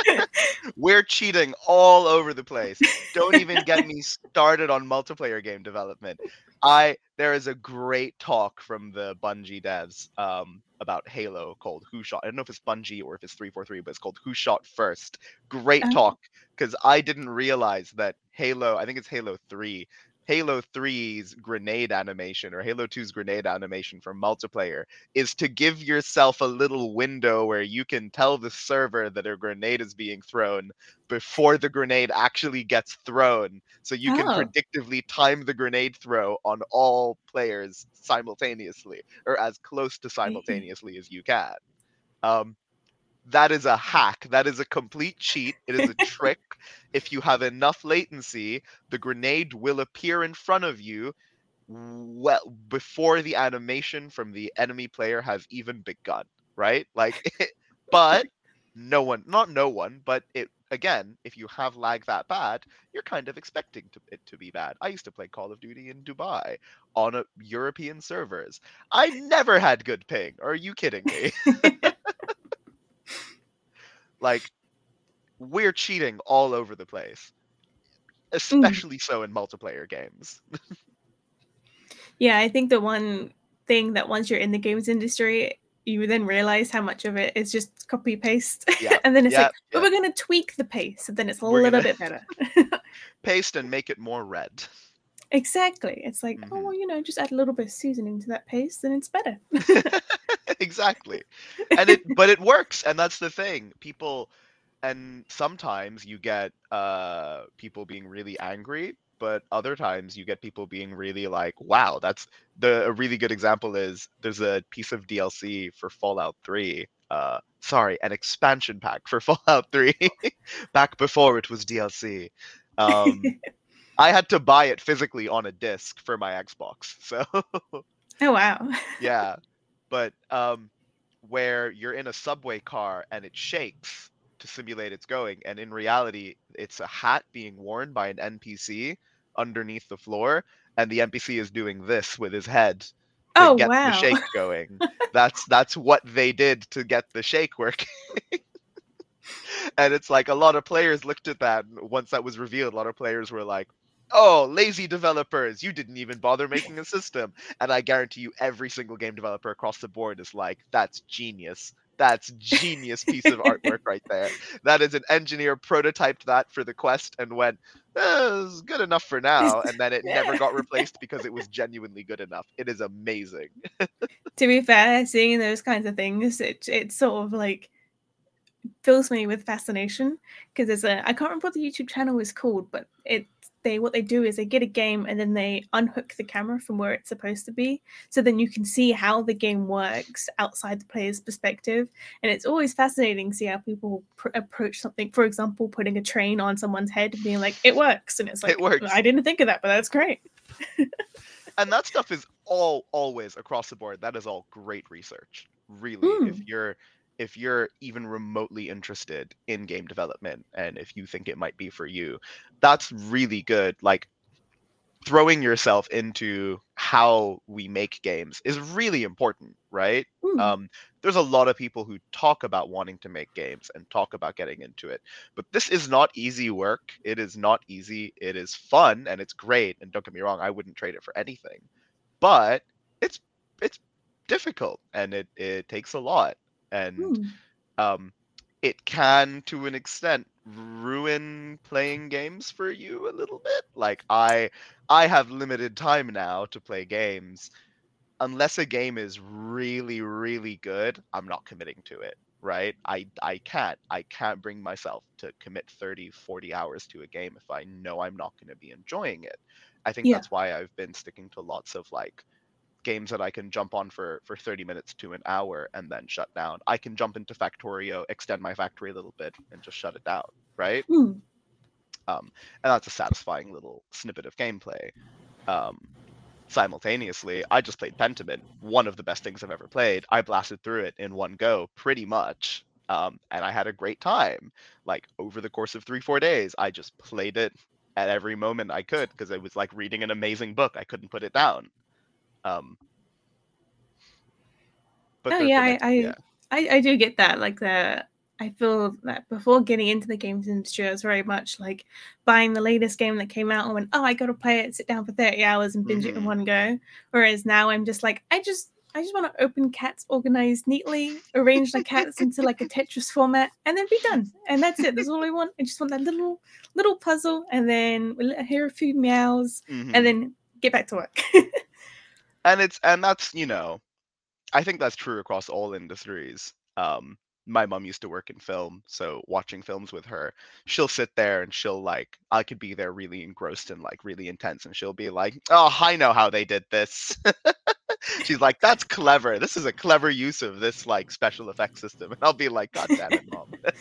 [SPEAKER 2] we're cheating all over the place. Don't even get me started on multiplayer game development. I there is a great talk from the Bungie devs um, about Halo called Who Shot. I don't know if it's Bungie or if it's 343, but it's called Who Shot First. Great
[SPEAKER 1] Oh.
[SPEAKER 2] talk because I didn't realize that Halo, I think it's Halo 3, Halo 3's grenade animation or Halo 2's grenade animation for multiplayer is to give yourself a little window where you can tell the server that a grenade is being thrown before the grenade actually gets thrown. So you can
[SPEAKER 1] Oh.
[SPEAKER 2] predictively time the grenade throw on all players simultaneously or as close to simultaneously as you can. Um, that is a hack. That is a complete cheat. It is a trick. If you have enough latency the grenade will appear in front of you well before the animation from the enemy player has even begun right? Like but no one not no one but it again if you have lag that bad you're kind of expecting to, it to be bad. I used to play call of duty in dubai on a european servers. I never had good ping. Are you kidding me like we're cheating all over the place mm. especially so in multiplayer games
[SPEAKER 1] yeah, I think the one thing that once you're in the games industry, you then realize how much of it is just copy paste.
[SPEAKER 2] Yeah,
[SPEAKER 1] and then it's
[SPEAKER 2] yeah,
[SPEAKER 1] like, but
[SPEAKER 2] yeah.
[SPEAKER 1] we're going to tweak the pace. And then it's a
[SPEAKER 2] We're
[SPEAKER 1] little
[SPEAKER 2] gonna-
[SPEAKER 1] bit better.
[SPEAKER 2] paste and make it more red
[SPEAKER 1] exactly. It's like, oh,
[SPEAKER 2] Mhm.
[SPEAKER 1] well, you know, just add a little bit of seasoning to that paste and it's better.
[SPEAKER 2] exactly and it but it works and that's the thing people and sometimes you get uh people being really angry but other times you get people being really like wow that's the a really good example is there's a piece of dlc for fallout 3 uh sorry an expansion pack for fallout 3 back before it was dlc um i had to buy it physically on a disc for my xbox so
[SPEAKER 1] oh, wow.
[SPEAKER 2] yeah but um where you're in a subway car and it shakes to simulate it's going and in reality it's a hat being worn by an npc underneath the floor and the npc is doing this with his head to
[SPEAKER 1] Oh,
[SPEAKER 2] get
[SPEAKER 1] wow.
[SPEAKER 2] the shake going that's that's what they did to get the shake working and it's like a lot of players looked at that once that was revealed a lot of players were like oh lazy developers you didn't even bother making a system. And i guarantee you every single game developer across the board is like that's genius. That's genius piece of artwork right there. That is an engineer prototyped that for the quest and went eh, it's good enough for now. And then it never got replaced because it was genuinely good enough. It is amazing.
[SPEAKER 1] To be fair, seeing those kinds of things, it it sort of like fills me with fascination because there's a I can't remember what the YouTube channel is called, but it they what they do is they get a game and then they unhook the camera from where it's supposed to be, so then you can see how the game works outside the player's perspective, and it's always fascinating to see how people pr- approach something. For example, putting a train on someone's head and being like, "It works," and it's like,
[SPEAKER 2] It works.
[SPEAKER 1] I didn't think of that, but that's great.
[SPEAKER 2] and that stuff is all always across the board that is all great research really if
[SPEAKER 1] Mm.
[SPEAKER 2] you're if you're even remotely interested in game development and if you think it might be for you that's really good. Like throwing yourself into how we make games is really important right?
[SPEAKER 1] Mm.
[SPEAKER 2] um, there's a lot of people who talk about wanting to make games and talk about getting into it but this is not easy work. It is not easy. It is fun and it's great and don't get me wrong i wouldn't trade it for anything but it's it's difficult and it it takes a lot and
[SPEAKER 1] Mm.
[SPEAKER 2] um it can to an extent ruin playing games for you a little bit. Like I I have limited time now to play games. Unless a game is really really good, I'm not committing to it, right? I I can't I can't bring myself to commit 30 40 hours to a game if I know I'm not going to be enjoying it. I think
[SPEAKER 1] Yeah.
[SPEAKER 2] that's why I've been sticking to lots of like games that I can jump on for for 30 minutes to an hour and then shut down. I can jump into Factorio, extend my factory a little bit, and just shut it down, right?
[SPEAKER 1] Hmm.
[SPEAKER 2] Um, and that's a satisfying little snippet of gameplay. Um, simultaneously, I just played Pentiment, one of the best things I've ever played. I blasted through it in one go, pretty much. Um, and I had a great time. Like over the course of three, four days, I just played it at every moment I could because it was like reading an amazing book. I couldn't put it down. Um, but
[SPEAKER 1] Oh yeah, I, I, I I do get that. Like the I feel that before getting into the games industry, I was very much like buying the latest game that came out and went, oh, I got to play it, sit down for thirty hours and binge it in
[SPEAKER 2] Mhm.
[SPEAKER 1] one go. Whereas now I'm just like, I just I just want to open cats organized neatly, arrange the cats into like a Tetris format, and then be done. And that's it. That's all I want. I just want that little little puzzle, and then we'll hear a few meows,
[SPEAKER 2] Mhm.
[SPEAKER 1] and then get back to work.
[SPEAKER 2] and it's and that's you know i think that's true across all industries um my mom used to work in film so watching films with her she'll sit there and she'll like i could be there really engrossed and like really intense and she'll be like oh i know how they did this. She's like that's clever. This is a clever use of this like special effects system. And i'll be like god damn it mom.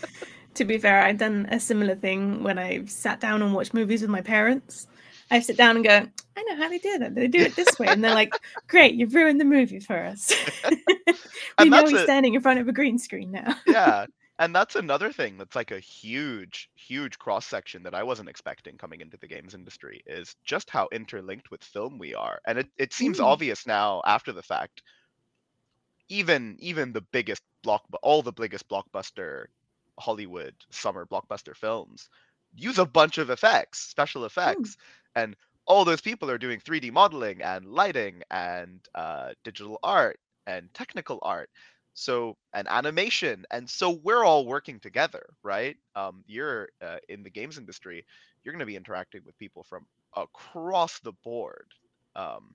[SPEAKER 1] To be fair, I've done a similar thing when I've sat down and watched movies with my parents. I sit down and go, I know how they do that. They do it this way. And they're like, Great, you've ruined the movie for us. we know he's
[SPEAKER 2] a-
[SPEAKER 1] standing in front of a green screen now.
[SPEAKER 2] yeah and that's another thing that's like a huge huge cross section that i wasn't expecting coming into the games industry is just how interlinked with film we are and it, it seems
[SPEAKER 1] Mm.
[SPEAKER 2] obvious now after the fact even even the biggest block all the biggest blockbuster hollywood summer blockbuster films use a bunch of effects special effects and all those people are doing 3d modeling and lighting and uh, digital art and technical art so and animation and so we're all working together right? Um, you're uh, in the games industry you're going to be interacting with people from across the board um,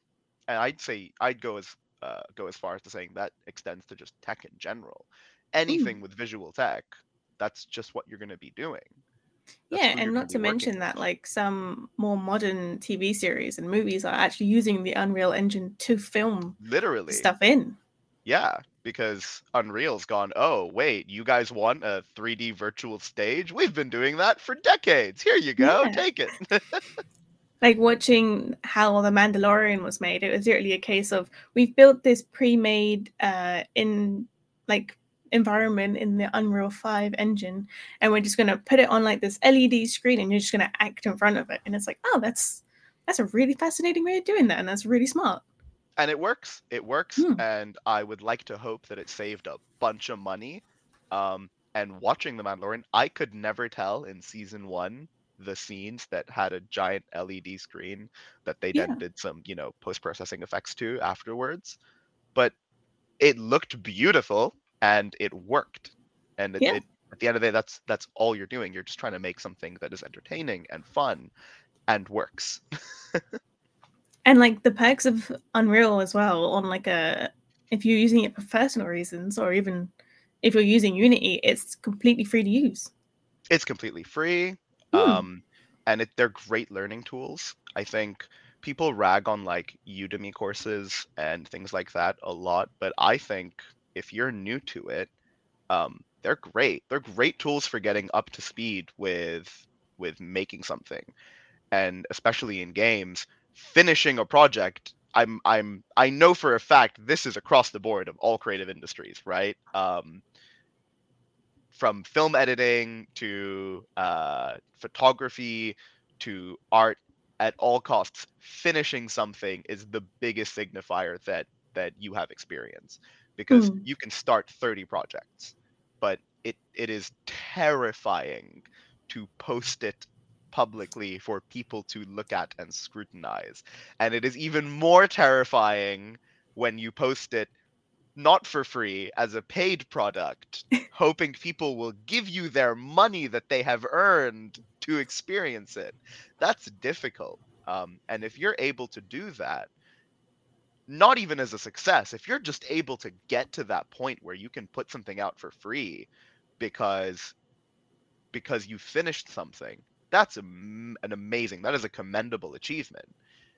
[SPEAKER 2] and i'd say i'd go as uh, go as far as to saying that extends to just tech in general. Anything with visual tech that's just what you're going to be doing That's
[SPEAKER 1] yeah, and not to mention
[SPEAKER 2] with.
[SPEAKER 1] that like some more modern TV series and movies are actually using the Unreal Engine to film
[SPEAKER 2] literally
[SPEAKER 1] stuff in.
[SPEAKER 2] Yeah, because Unreal's gone, oh, wait, you guys want a 3D virtual stage? We've been doing that for decades. Here you go,
[SPEAKER 1] Yeah.
[SPEAKER 2] take it.
[SPEAKER 1] like watching how the Mandalorian was made, it was literally a case of we've built this pre-made uh in like environment in the Unreal 5 engine and we're just gonna put it on like this LED screen and you're just gonna act in front of it. And it's like, oh that's that's a really fascinating way of doing that, and that's really smart.
[SPEAKER 2] and it works. It works.
[SPEAKER 1] Hmm.
[SPEAKER 2] And I would like to hope that it saved a bunch of money. Um, and watching The Mandalorian, I could never tell in season one the scenes that had a giant LED screen that they
[SPEAKER 1] Yeah.
[SPEAKER 2] then did some, you know, post processing effects to afterwards. But it looked beautiful and it worked. And it,
[SPEAKER 1] Yeah.
[SPEAKER 2] it, at the end of the day, that's that's all you're doing. You're just trying to make something that is entertaining and fun and works.
[SPEAKER 1] And like the perks of Unreal as well on like a if you're using it for personal reasons or even if you're using Unity, it's completely free to use.
[SPEAKER 2] it's completely free
[SPEAKER 1] Hmm.
[SPEAKER 2] um and it, they're great learning tools i think people rag on like udemy courses and things like that a lot but i think if you're new to it um they're great. They're great tools for getting up to speed with with making something. And especially in games finishing a project i'm i'm i know for a fact this is across the board of all creative industries right? Um from film editing to uh, photography to art at all costs finishing something is the biggest signifier that that you have experience because
[SPEAKER 1] Mm.
[SPEAKER 2] you can start 30 projects but it it is terrifying to post it publicly for people to look at and scrutinize and it is even more terrifying when you post it not for free as a paid product, hoping people will give you their money that they have earned to experience it. That's difficult. Um, and if you're able to do that, not even as a success, if you're just able to get to that point where you can put something out for free because because you finished something, that's a, an amazing, that is a commendable achievement.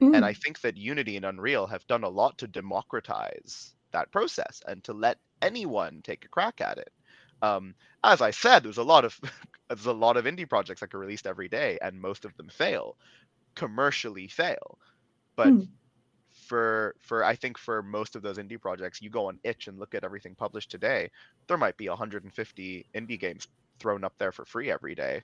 [SPEAKER 2] Mm. And I think that Unity and Unreal have done a lot to democratize that process and to let anyone take a crack at it. Um, as I said, there's a lot of there's a lot of indie projects that are released every day, and most of them fail, commercially fail. But mm. For for I think for most of those indie projects, you go on itch and look at everything published today. There might be 150 indie games thrown up there for free every day,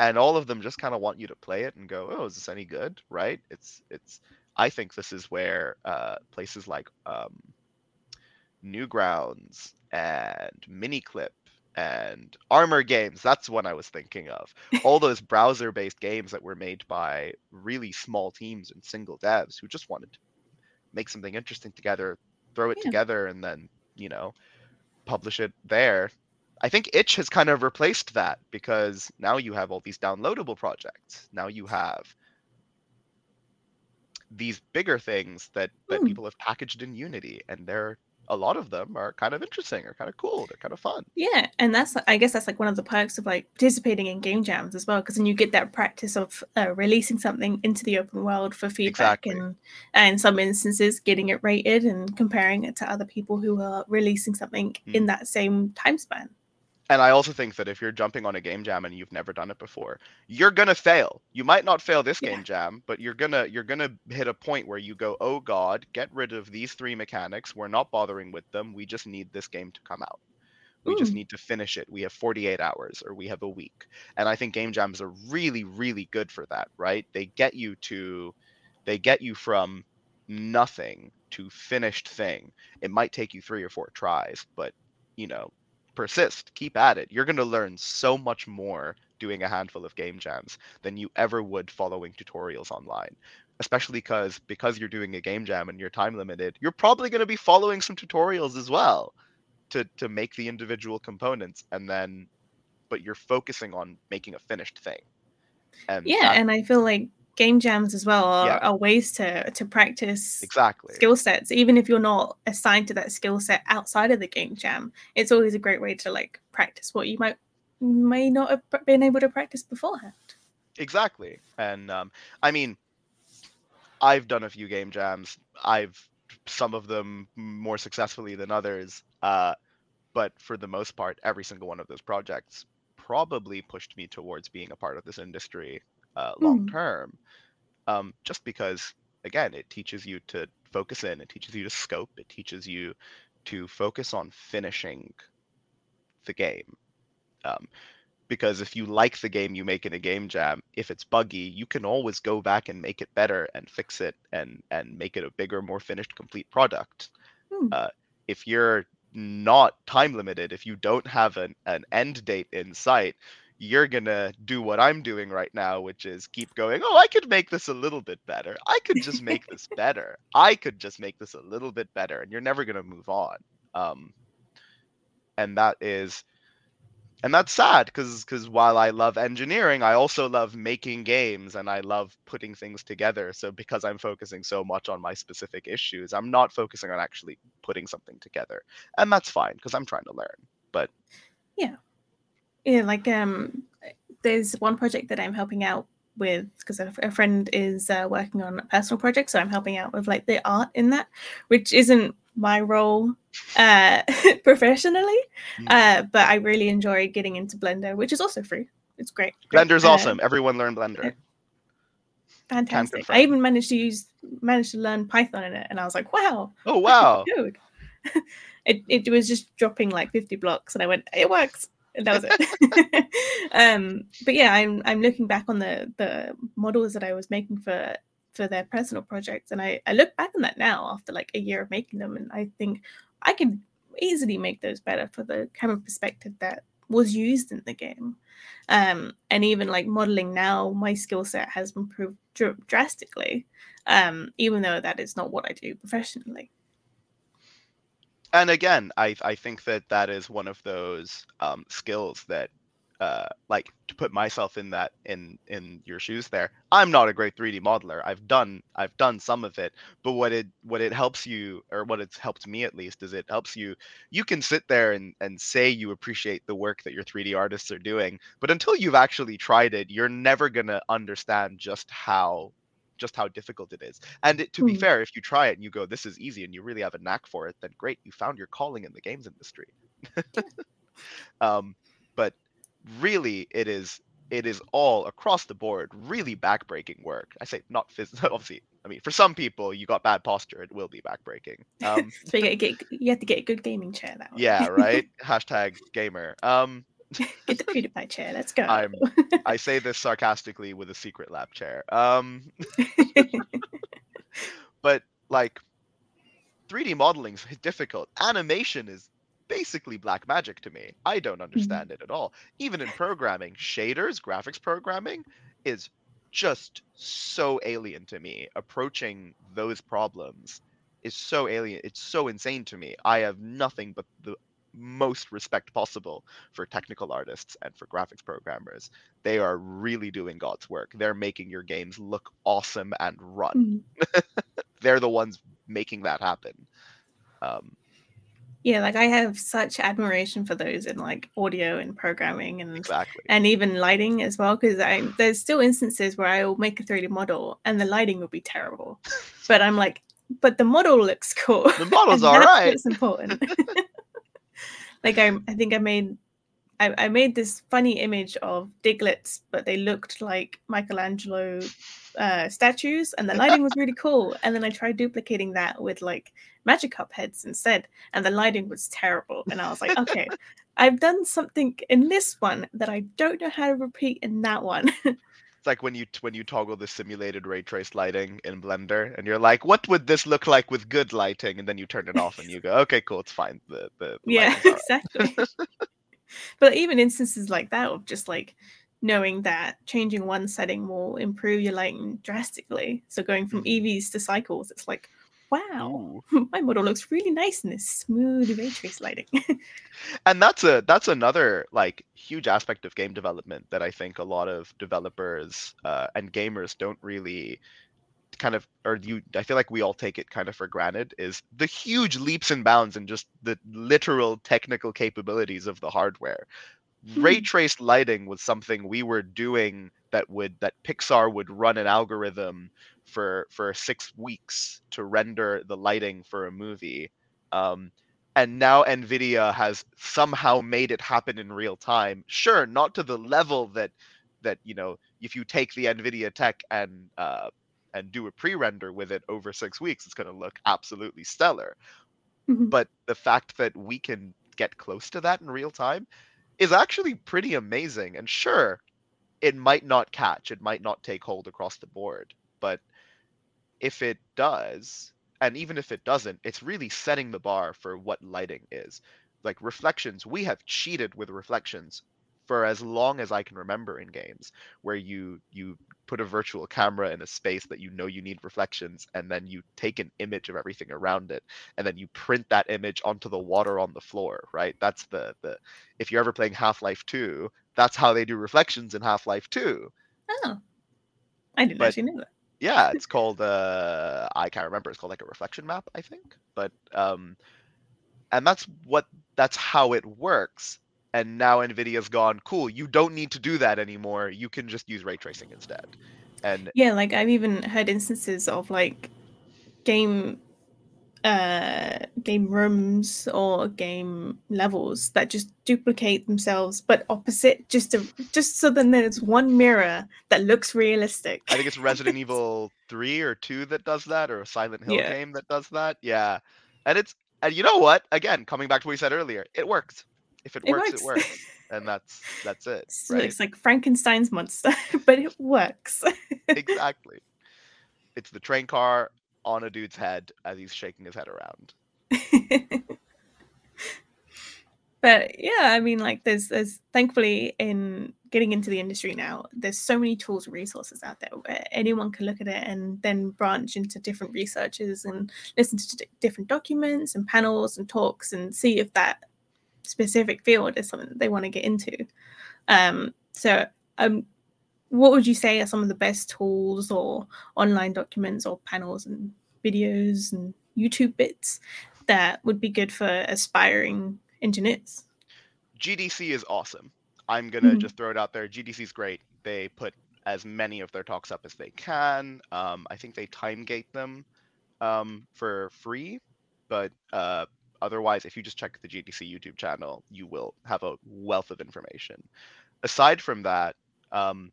[SPEAKER 2] and all of them just kind of want you to play it and go, "Oh, is this any good?" Right? It's it's. I think this is where uh, places like um, Newgrounds and Miniclip and Armor Games. That's what I was thinking of. All those browser based games that were made by really small teams and single devs who just wanted to make something interesting together, throw it yeah. together, and then, you know, publish it there. I think Itch has kind of replaced that because now you have all these downloadable projects. Now you have these bigger things that that mm. people have packaged in Unity and they're a lot of them are kind of interesting or kind of cool. They're kind of fun.
[SPEAKER 1] Yeah, and that's I guess that's like one of the perks of like participating in game jams as well, because then you get that practice of uh, releasing something into the open world for feedback exactly. and, and in some instances getting it rated and comparing it to other people who are releasing something mm. in that same time span
[SPEAKER 2] and I also think that if you're jumping on a game jam and you've never done it before, you're gonna fail. You might not fail this yeah. game jam, but you're gonna you're gonna hit a point where you go, "Oh God, get rid of these three mechanics. We're not bothering with them. We just need this game to come out. We just hmm. need to finish it. We have 48 hours or we have a week." And I think game jams are really really good for that, right? They get you to they get you from nothing to finished thing. It might take you 3 or 4 tries, but you know, persist, keep at it. You're going to learn so much more doing a handful of game jams than you ever would following tutorials online. Especially because because you're doing a game jam and you're time limited, you're probably going to be following some tutorials as well to to make the individual components and then but you're focusing on making a finished thing.
[SPEAKER 1] And yeah, that, and I feel like game jams as well are, yeah. are, ways to to practice
[SPEAKER 2] exactly.
[SPEAKER 1] skill sets. Even if you're not assigned to that skill set outside of the game jam it's always a great way to like practice what you might may not have been able to practice beforehand.
[SPEAKER 2] Exactly. And um, i mean i've done a few game jams. I've some of them more successfully than others uh, but for the most part every single one of those projects probably pushed me towards being a part of this industry uh, long mm. term. Um, just because, again, it teaches you to focus in, it teaches you to scope, it teaches you to focus on finishing the game. Um, because if you like the game you make in a game jam, if it's buggy, you can always go back and make it better and fix it and and make it a bigger, more finished, complete product. Hmm. Uh, if you're not time limited, if you don't have an, an end date in sight, you're gonna do what I'm doing right now, which is keep going, oh, I could make this a little bit better. I could just make this better. I could just make this a little bit better. And you're never gonna move on. Um, and that is and that's sad because because while I love engineering, I also love making games and I love putting things together. So because I'm focusing so much on my specific issues, I'm not focusing on actually putting something together, and that's fine because I'm trying to learn. But
[SPEAKER 1] yeah, yeah, like um, there's one project that I'm helping out with because a, a, friend is uh, working on a personal project, so I'm helping out with like the art in that, which isn't my role uh, professionally, mm. uh, but I really enjoy getting into Blender, which is also free. It's great.
[SPEAKER 2] Blender's uh, awesome. Everyone learn Blender.
[SPEAKER 1] Fantastic. I even managed to use managed to learn Python in it, and I was like, wow.
[SPEAKER 2] Oh wow.
[SPEAKER 1] Dude. it it was just dropping like 50 blocks, and I went, it works that was it. um, but yeah, I'm I'm looking back on the the models that I was making for for their personal projects, and I I look back on that now after like a year of making them, and I think I could easily make those better for the camera perspective that was used in the game. Um, and even like modeling now, my skill set has improved dr- drastically, um, even though that is not what I do professionally.
[SPEAKER 2] And again, I I think that that is one of those um, skills that uh, like to put myself in that in in your shoes there i'm not a great 3d modeler i've done i've done some of it but what it what it helps you or what it's helped me at least is it helps you you can sit there and and say you appreciate the work that your 3d artists are doing but until you've actually tried it you're never going to understand just how just how difficult it is and it, to mm. be fair if you try it and you go this is easy and you really have a knack for it then great you found your calling in the games industry um but really it is it is all across the board really backbreaking work. I say not phys- obviously. I mean, for some people, you got bad posture, it will be backbreaking. Um,
[SPEAKER 1] so you, get, you have to get a good gaming chair That now.
[SPEAKER 2] yeah, right. Hashtag gamer. Um,
[SPEAKER 1] get the PewDiePie chair. Let's go.
[SPEAKER 2] I'm, I say this sarcastically with a Secretlab chair. Um, but like, 3D modeling is difficult. Animation is basically black magic to me. I don't mm-hmm. understand mm-hmm. it at all. Even in programming, shaders, graphics programming is just so alien to me. Approaching those problems is so alien. It's so insane to me. I have nothing but the most respect possible for technical artists and for graphics programmers. They are really doing God's work. They're making your games look awesome and run. Mm-hmm. They're the ones making that happen. Um,
[SPEAKER 1] yeah, like I have such admiration for those in like audio and programming and
[SPEAKER 2] exactly.
[SPEAKER 1] and even lighting as well. Because I there's still instances where I will make a 3D model and the lighting will be terrible, but I'm like, but the model looks cool.
[SPEAKER 2] The model's all right.
[SPEAKER 1] It's important. like I, I think I made I, I made this funny image of Digletts, but they looked like Michelangelo uh, statues, and the lighting was really cool. And then I tried duplicating that with like Magikarp heads instead, and the lighting was terrible. And I was like, okay, I've done something in this one that I don't know how to repeat in that one.
[SPEAKER 2] it's like when you when you toggle the simulated ray trace lighting in Blender, and you're like, what would this look like with good lighting? And then you turn it off, and you go, okay, cool, it's fine. The the,
[SPEAKER 1] the yeah, exactly. but even instances like that of just like knowing that changing one setting will improve your lighting drastically. So going from mm-hmm. Eevee to cycles, it's like, wow, Ooh. my model looks really nice in this smooth ray trace lighting.
[SPEAKER 2] and that's a that's another like huge aspect of game development that I think a lot of developers uh, and gamers don't really kind of or you I feel like we all take it kind of for granted is the huge leaps and bounds and just the literal technical capabilities of the hardware ray hmm. traced lighting was something we were doing that would that Pixar would run an algorithm for for six weeks to render the lighting for a movie. Um, and now Nvidia has somehow made it happen in real time. Sure, not to the level that that you know if you take the Nvidia tech and uh, and do a pre-render with it over six weeks, it's going to look absolutely stellar. Mm-hmm. But the fact that we can get close to that in real time is actually pretty amazing. And sure, it might not catch, it might not take hold across the board, but if it does, and even if it doesn't, it's really setting the bar for what lighting is. Like reflections, we have cheated with reflections for as long as I can remember in games, where you you put a virtual camera in a space that you know you need reflections and then you take an image of everything around it and then you print that image onto the water on the floor right? That's the the if you're ever playing half-life 2 that's how they do reflections in half-life 2
[SPEAKER 1] oh. I didn't but, actually know that
[SPEAKER 2] yeah it's called uh i can't remember it's called like a reflection map i think but um and that's what that's how it works and now nvidia's gone cool you don't need to do that anymore you can just use ray tracing instead. And
[SPEAKER 1] yeah like i've even heard instances of like game uh game rooms or game levels that just duplicate themselves but opposite just to just so then there's one mirror that looks realistic
[SPEAKER 2] i think it's resident evil 3 or 2 that does that or a silent hill yeah. game that does that yeah and it's and you know what again coming back to what we said earlier it works if it, it works, works, it works. and that's that's it.
[SPEAKER 1] So right? It's like Frankenstein's monster, but it works.
[SPEAKER 2] exactly. It's the train car on a dude's head as he's shaking his head around.
[SPEAKER 1] but yeah, I mean, like there's there's thankfully in getting into the industry now, there's so many tools and resources out there where anyone can look at it and then branch into different researches and listen to d- different documents and panels and talks and see if that specific field is something that they want to get into. Um, so, um, what would you say are some of the best tools or online documents or panels and videos and YouTube bits that would be good for aspiring engineers.
[SPEAKER 2] GDC is awesome. I'm gonna mm-hmm. just throw it out there. GDC is great. They put as many of their talks up as they can. Um, I think they time gate them um, for free, but uh, otherwise, if you just check the GDC YouTube channel, you will have a wealth of information. Aside from that, um,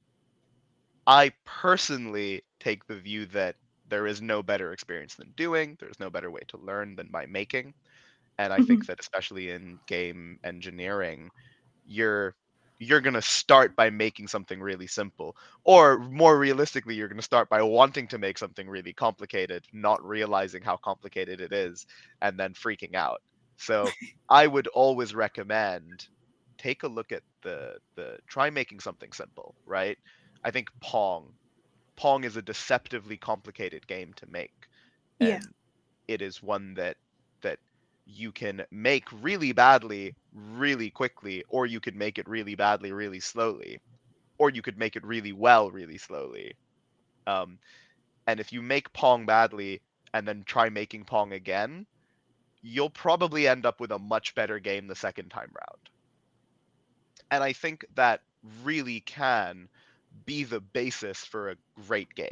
[SPEAKER 2] I personally take the view that there is no better experience than doing. There's no better way to learn than by making. And I mm-hmm. think that especially in game engineering, you're you're going to start by making something really simple or more realistically you're going to start by wanting to make something really complicated not realizing how complicated it is and then freaking out so i would always recommend take a look at the the try making something simple right i think pong pong is a deceptively complicated game to make.
[SPEAKER 1] And yeah.
[SPEAKER 2] it is one that that you can make really badly really quickly or you could make it really badly really slowly or you could make it really well really slowly. Um, and if you make pong badly and then try making pong again you'll probably end up with a much better game the second time round. And i think that really can be the basis for a great game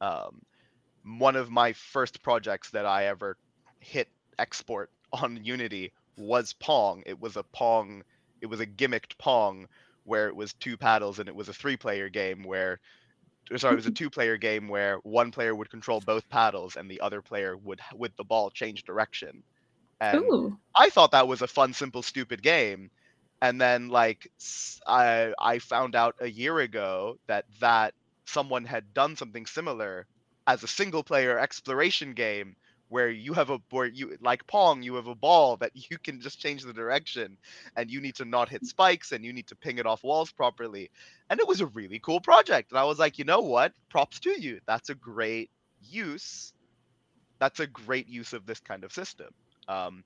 [SPEAKER 2] um, one of my first projects that i ever hit export on Unity was Pong. It was a Pong, it was a gimmicked Pong where it was two paddles and it was a three player game where sorry, it was a two player game where one player would control both paddles and the other player would with the ball change direction. And Ooh. I thought that was a fun, simple, stupid game. And then like I I found out a year ago that that someone had done something similar as a single player exploration game where you have a where you like pong you have a ball that you can just change the direction and you need to not hit spikes and you need to ping it off walls properly. And it was a really cool project. And i was like you know what? Props to you. That's a great use. That's a great use of this kind of system. Um,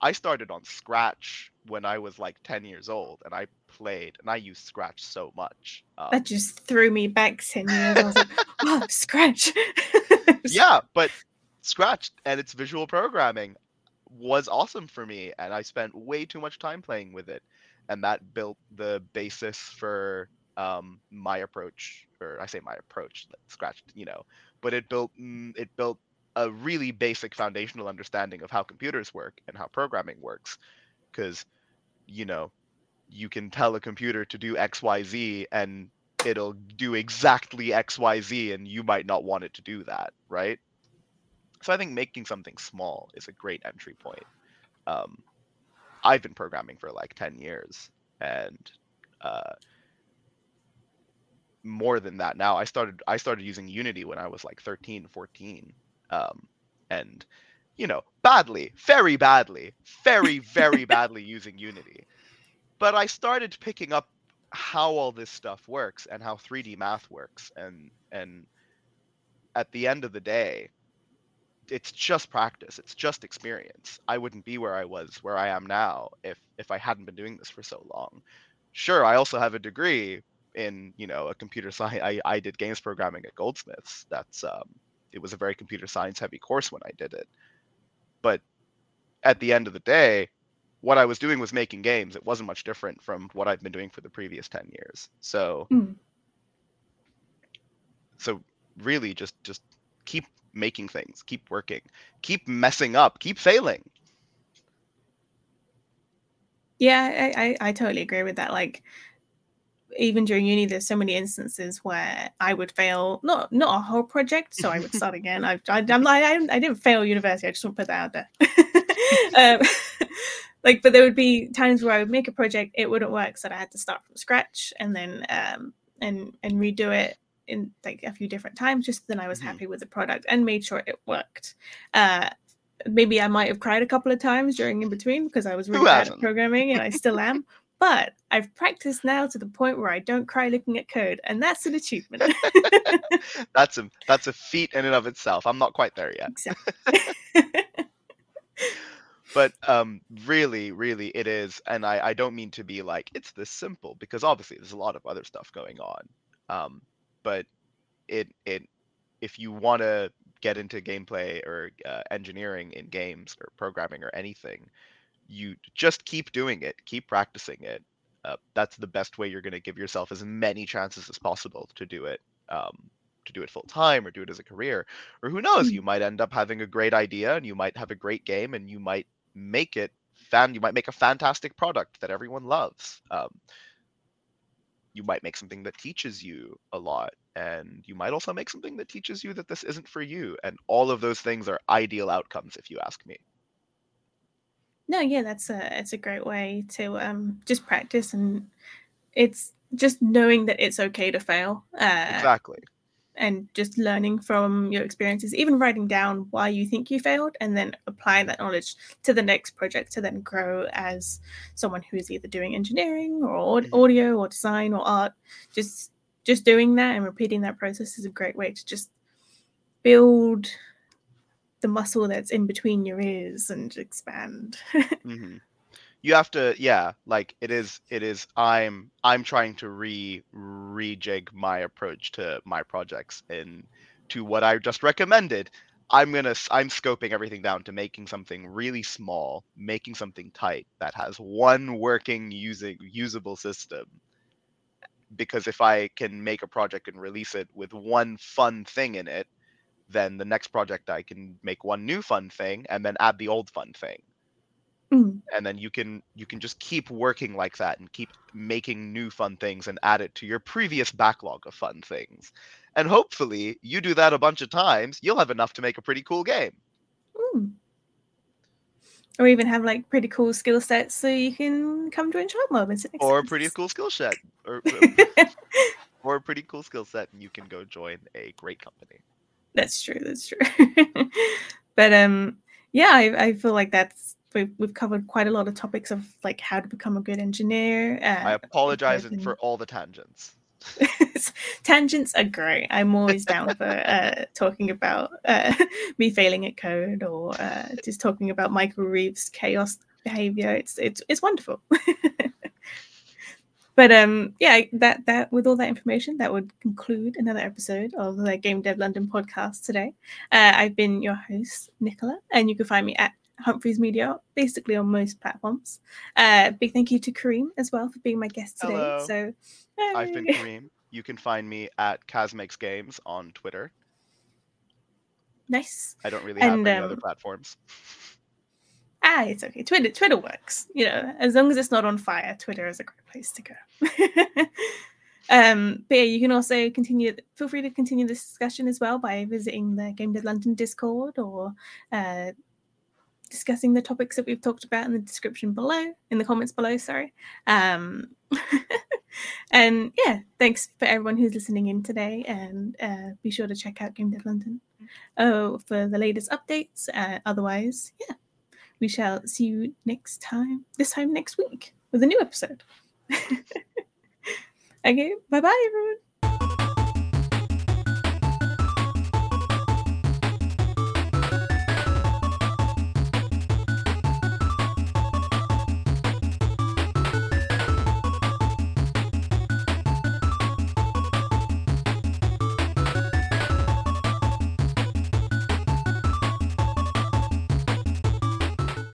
[SPEAKER 2] i started on scratch when i was like 10 years old and i played and i used scratch so much
[SPEAKER 1] um, that just threw me back 10 years. I was like oh scratch.
[SPEAKER 2] Yeah but Scratch and its visual programming was awesome for me, and I spent way too much time playing with it, and that built the basis for um, my approach, or I say my approach, Scratch, you know, but it built mm, it built a really basic foundational understanding of how computers work and how programming works, because you know you can tell a computer to do X Y Z and it'll do exactly X Y Z, and you might not want it to do that, right? So I think making something small is a great entry point. Um, I've been programming for like 10 years and uh, more than that now. I started I started using Unity when I was like 13, 14. Um, and you know, badly, very badly, very very badly using Unity. But I started picking up how all this stuff works and how 3D math works and and at the end of the day, it's just practice it's just experience. I wouldn't be where i was where i am now if if i hadn't been doing this for so long. Sure i also have a degree in you know a computer science I, I did games programming at goldsmiths. That's um it was a very computer science heavy course when i did it but at the end of the day what i was doing was making games it wasn't much different from what i've been doing for the previous 10 years so mm. so really just just keep making things, keep working, keep messing up, keep failing.
[SPEAKER 1] Yeah, I, I, I totally agree with that. Like even during uni, there's so many instances where I would fail, not not a whole project, so I would start again. I, I am like I, I didn't fail university. I just want to put that out there. um, like, but there would be times where I would make a project, it wouldn't work, so I had to start from scratch and then um and and redo it in like a few different times just then i was mm-hmm. happy with the product and made sure it worked uh, maybe I might have cried a couple of times during in between because I was really bad at programming and I still am. But I've practiced now to the point where I don't cry looking at code, and that's an achievement.
[SPEAKER 2] that's a that's a feat in and of itself. I'm not quite there yet.
[SPEAKER 1] exactly.
[SPEAKER 2] but um really really it is and I, I don't mean to be like it's this simple because obviously there's a lot of other stuff going on um but it it if you want to get into gameplay or uh, engineering in games or programming or anything you just keep doing it keep practicing it uh, that's the best way you're going to give yourself as many chances as possible to do it um, to do it full time or do it as a career or who knows
[SPEAKER 1] Mm.
[SPEAKER 2] you might end up having a great idea and you might have a great game and you might make it fan you might make a fantastic product that everyone loves um, you might make something that teaches you a lot and you might also make something that teaches you that this isn't for you and all of those things are ideal outcomes if you ask me
[SPEAKER 1] no, yeah, that's a it's a great way to um just practice and it's just knowing that it's okay to fail. Uh,
[SPEAKER 2] exactly
[SPEAKER 1] and just learning from your experiences, even writing down why you think you failed, and then applying that knowledge to the next project to then grow as someone who is either doing engineering or
[SPEAKER 2] Mhm.
[SPEAKER 1] audio or design or art. Just just doing that and repeating that process is a great way to just build the muscle that's in between your ears and expand.
[SPEAKER 2] hmm you have to yeah like it is it is i'm i'm trying to re rejig my approach to my projects and to what i just recommended. I'm gonna I'm scoping everything down to making something really small making something tight that has one working using usable system. Because if i can make a project and release it with one fun thing in it then the next project i can make one new fun thing and then add the old fun thing.
[SPEAKER 1] Mm.
[SPEAKER 2] and then you can you can just keep working like that and keep making new fun things and add it to your previous backlog of fun things. And hopefully you do that a bunch of times you'll have enough to make a pretty cool game.
[SPEAKER 1] Mm. Or even have like pretty cool skill sets so you can come join Sharkmob and sit next
[SPEAKER 2] or a pretty cool skill set or, or a pretty cool skill set and you can go join a great company
[SPEAKER 1] That's true. That's true. but um, yeah, I, I feel like that's we've, we've covered quite a lot of topics of like how to become a good engineer.
[SPEAKER 2] i
[SPEAKER 1] Uh,
[SPEAKER 2] apologize
[SPEAKER 1] and-
[SPEAKER 2] for all the tangents
[SPEAKER 1] tangents are great. I'm always down for uh, talking about uh, me failing at code or uh, just talking about Michael Reeves' chaos behavior. It's it's it's wonderful. But um, yeah, that that with all that information, that would conclude another episode of the Game Dev London podcast today. Uh, I've been your host Nicola, and you can find me at Humphreys Media, basically on most platforms. Uh, big thank you to Kareem as well for being my guest today.
[SPEAKER 2] Hello.
[SPEAKER 1] So
[SPEAKER 2] i've been kareem you can find me at Kazmakes Games on Twitter.
[SPEAKER 1] nice.
[SPEAKER 2] I don't really have
[SPEAKER 1] And,
[SPEAKER 2] any other
[SPEAKER 1] um,
[SPEAKER 2] platforms.
[SPEAKER 1] Ah, it's okay. Twitter, Twitter works. You know, as long as it's not on fire, Twitter is a great place to go. um, but yeah, you can also continue. Feel free to continue this discussion as well by visiting the Game Dev London Discord or uh, discussing the topics that we've talked about in the description below, in the comments below. Sorry. Um, and yeah, thanks for everyone who's listening in today, and uh, be sure to check out Game Dev London oh, for the latest updates. Uh, otherwise, yeah we shall see you next time, this time next week with a new episode. okay, bye bye, everyone.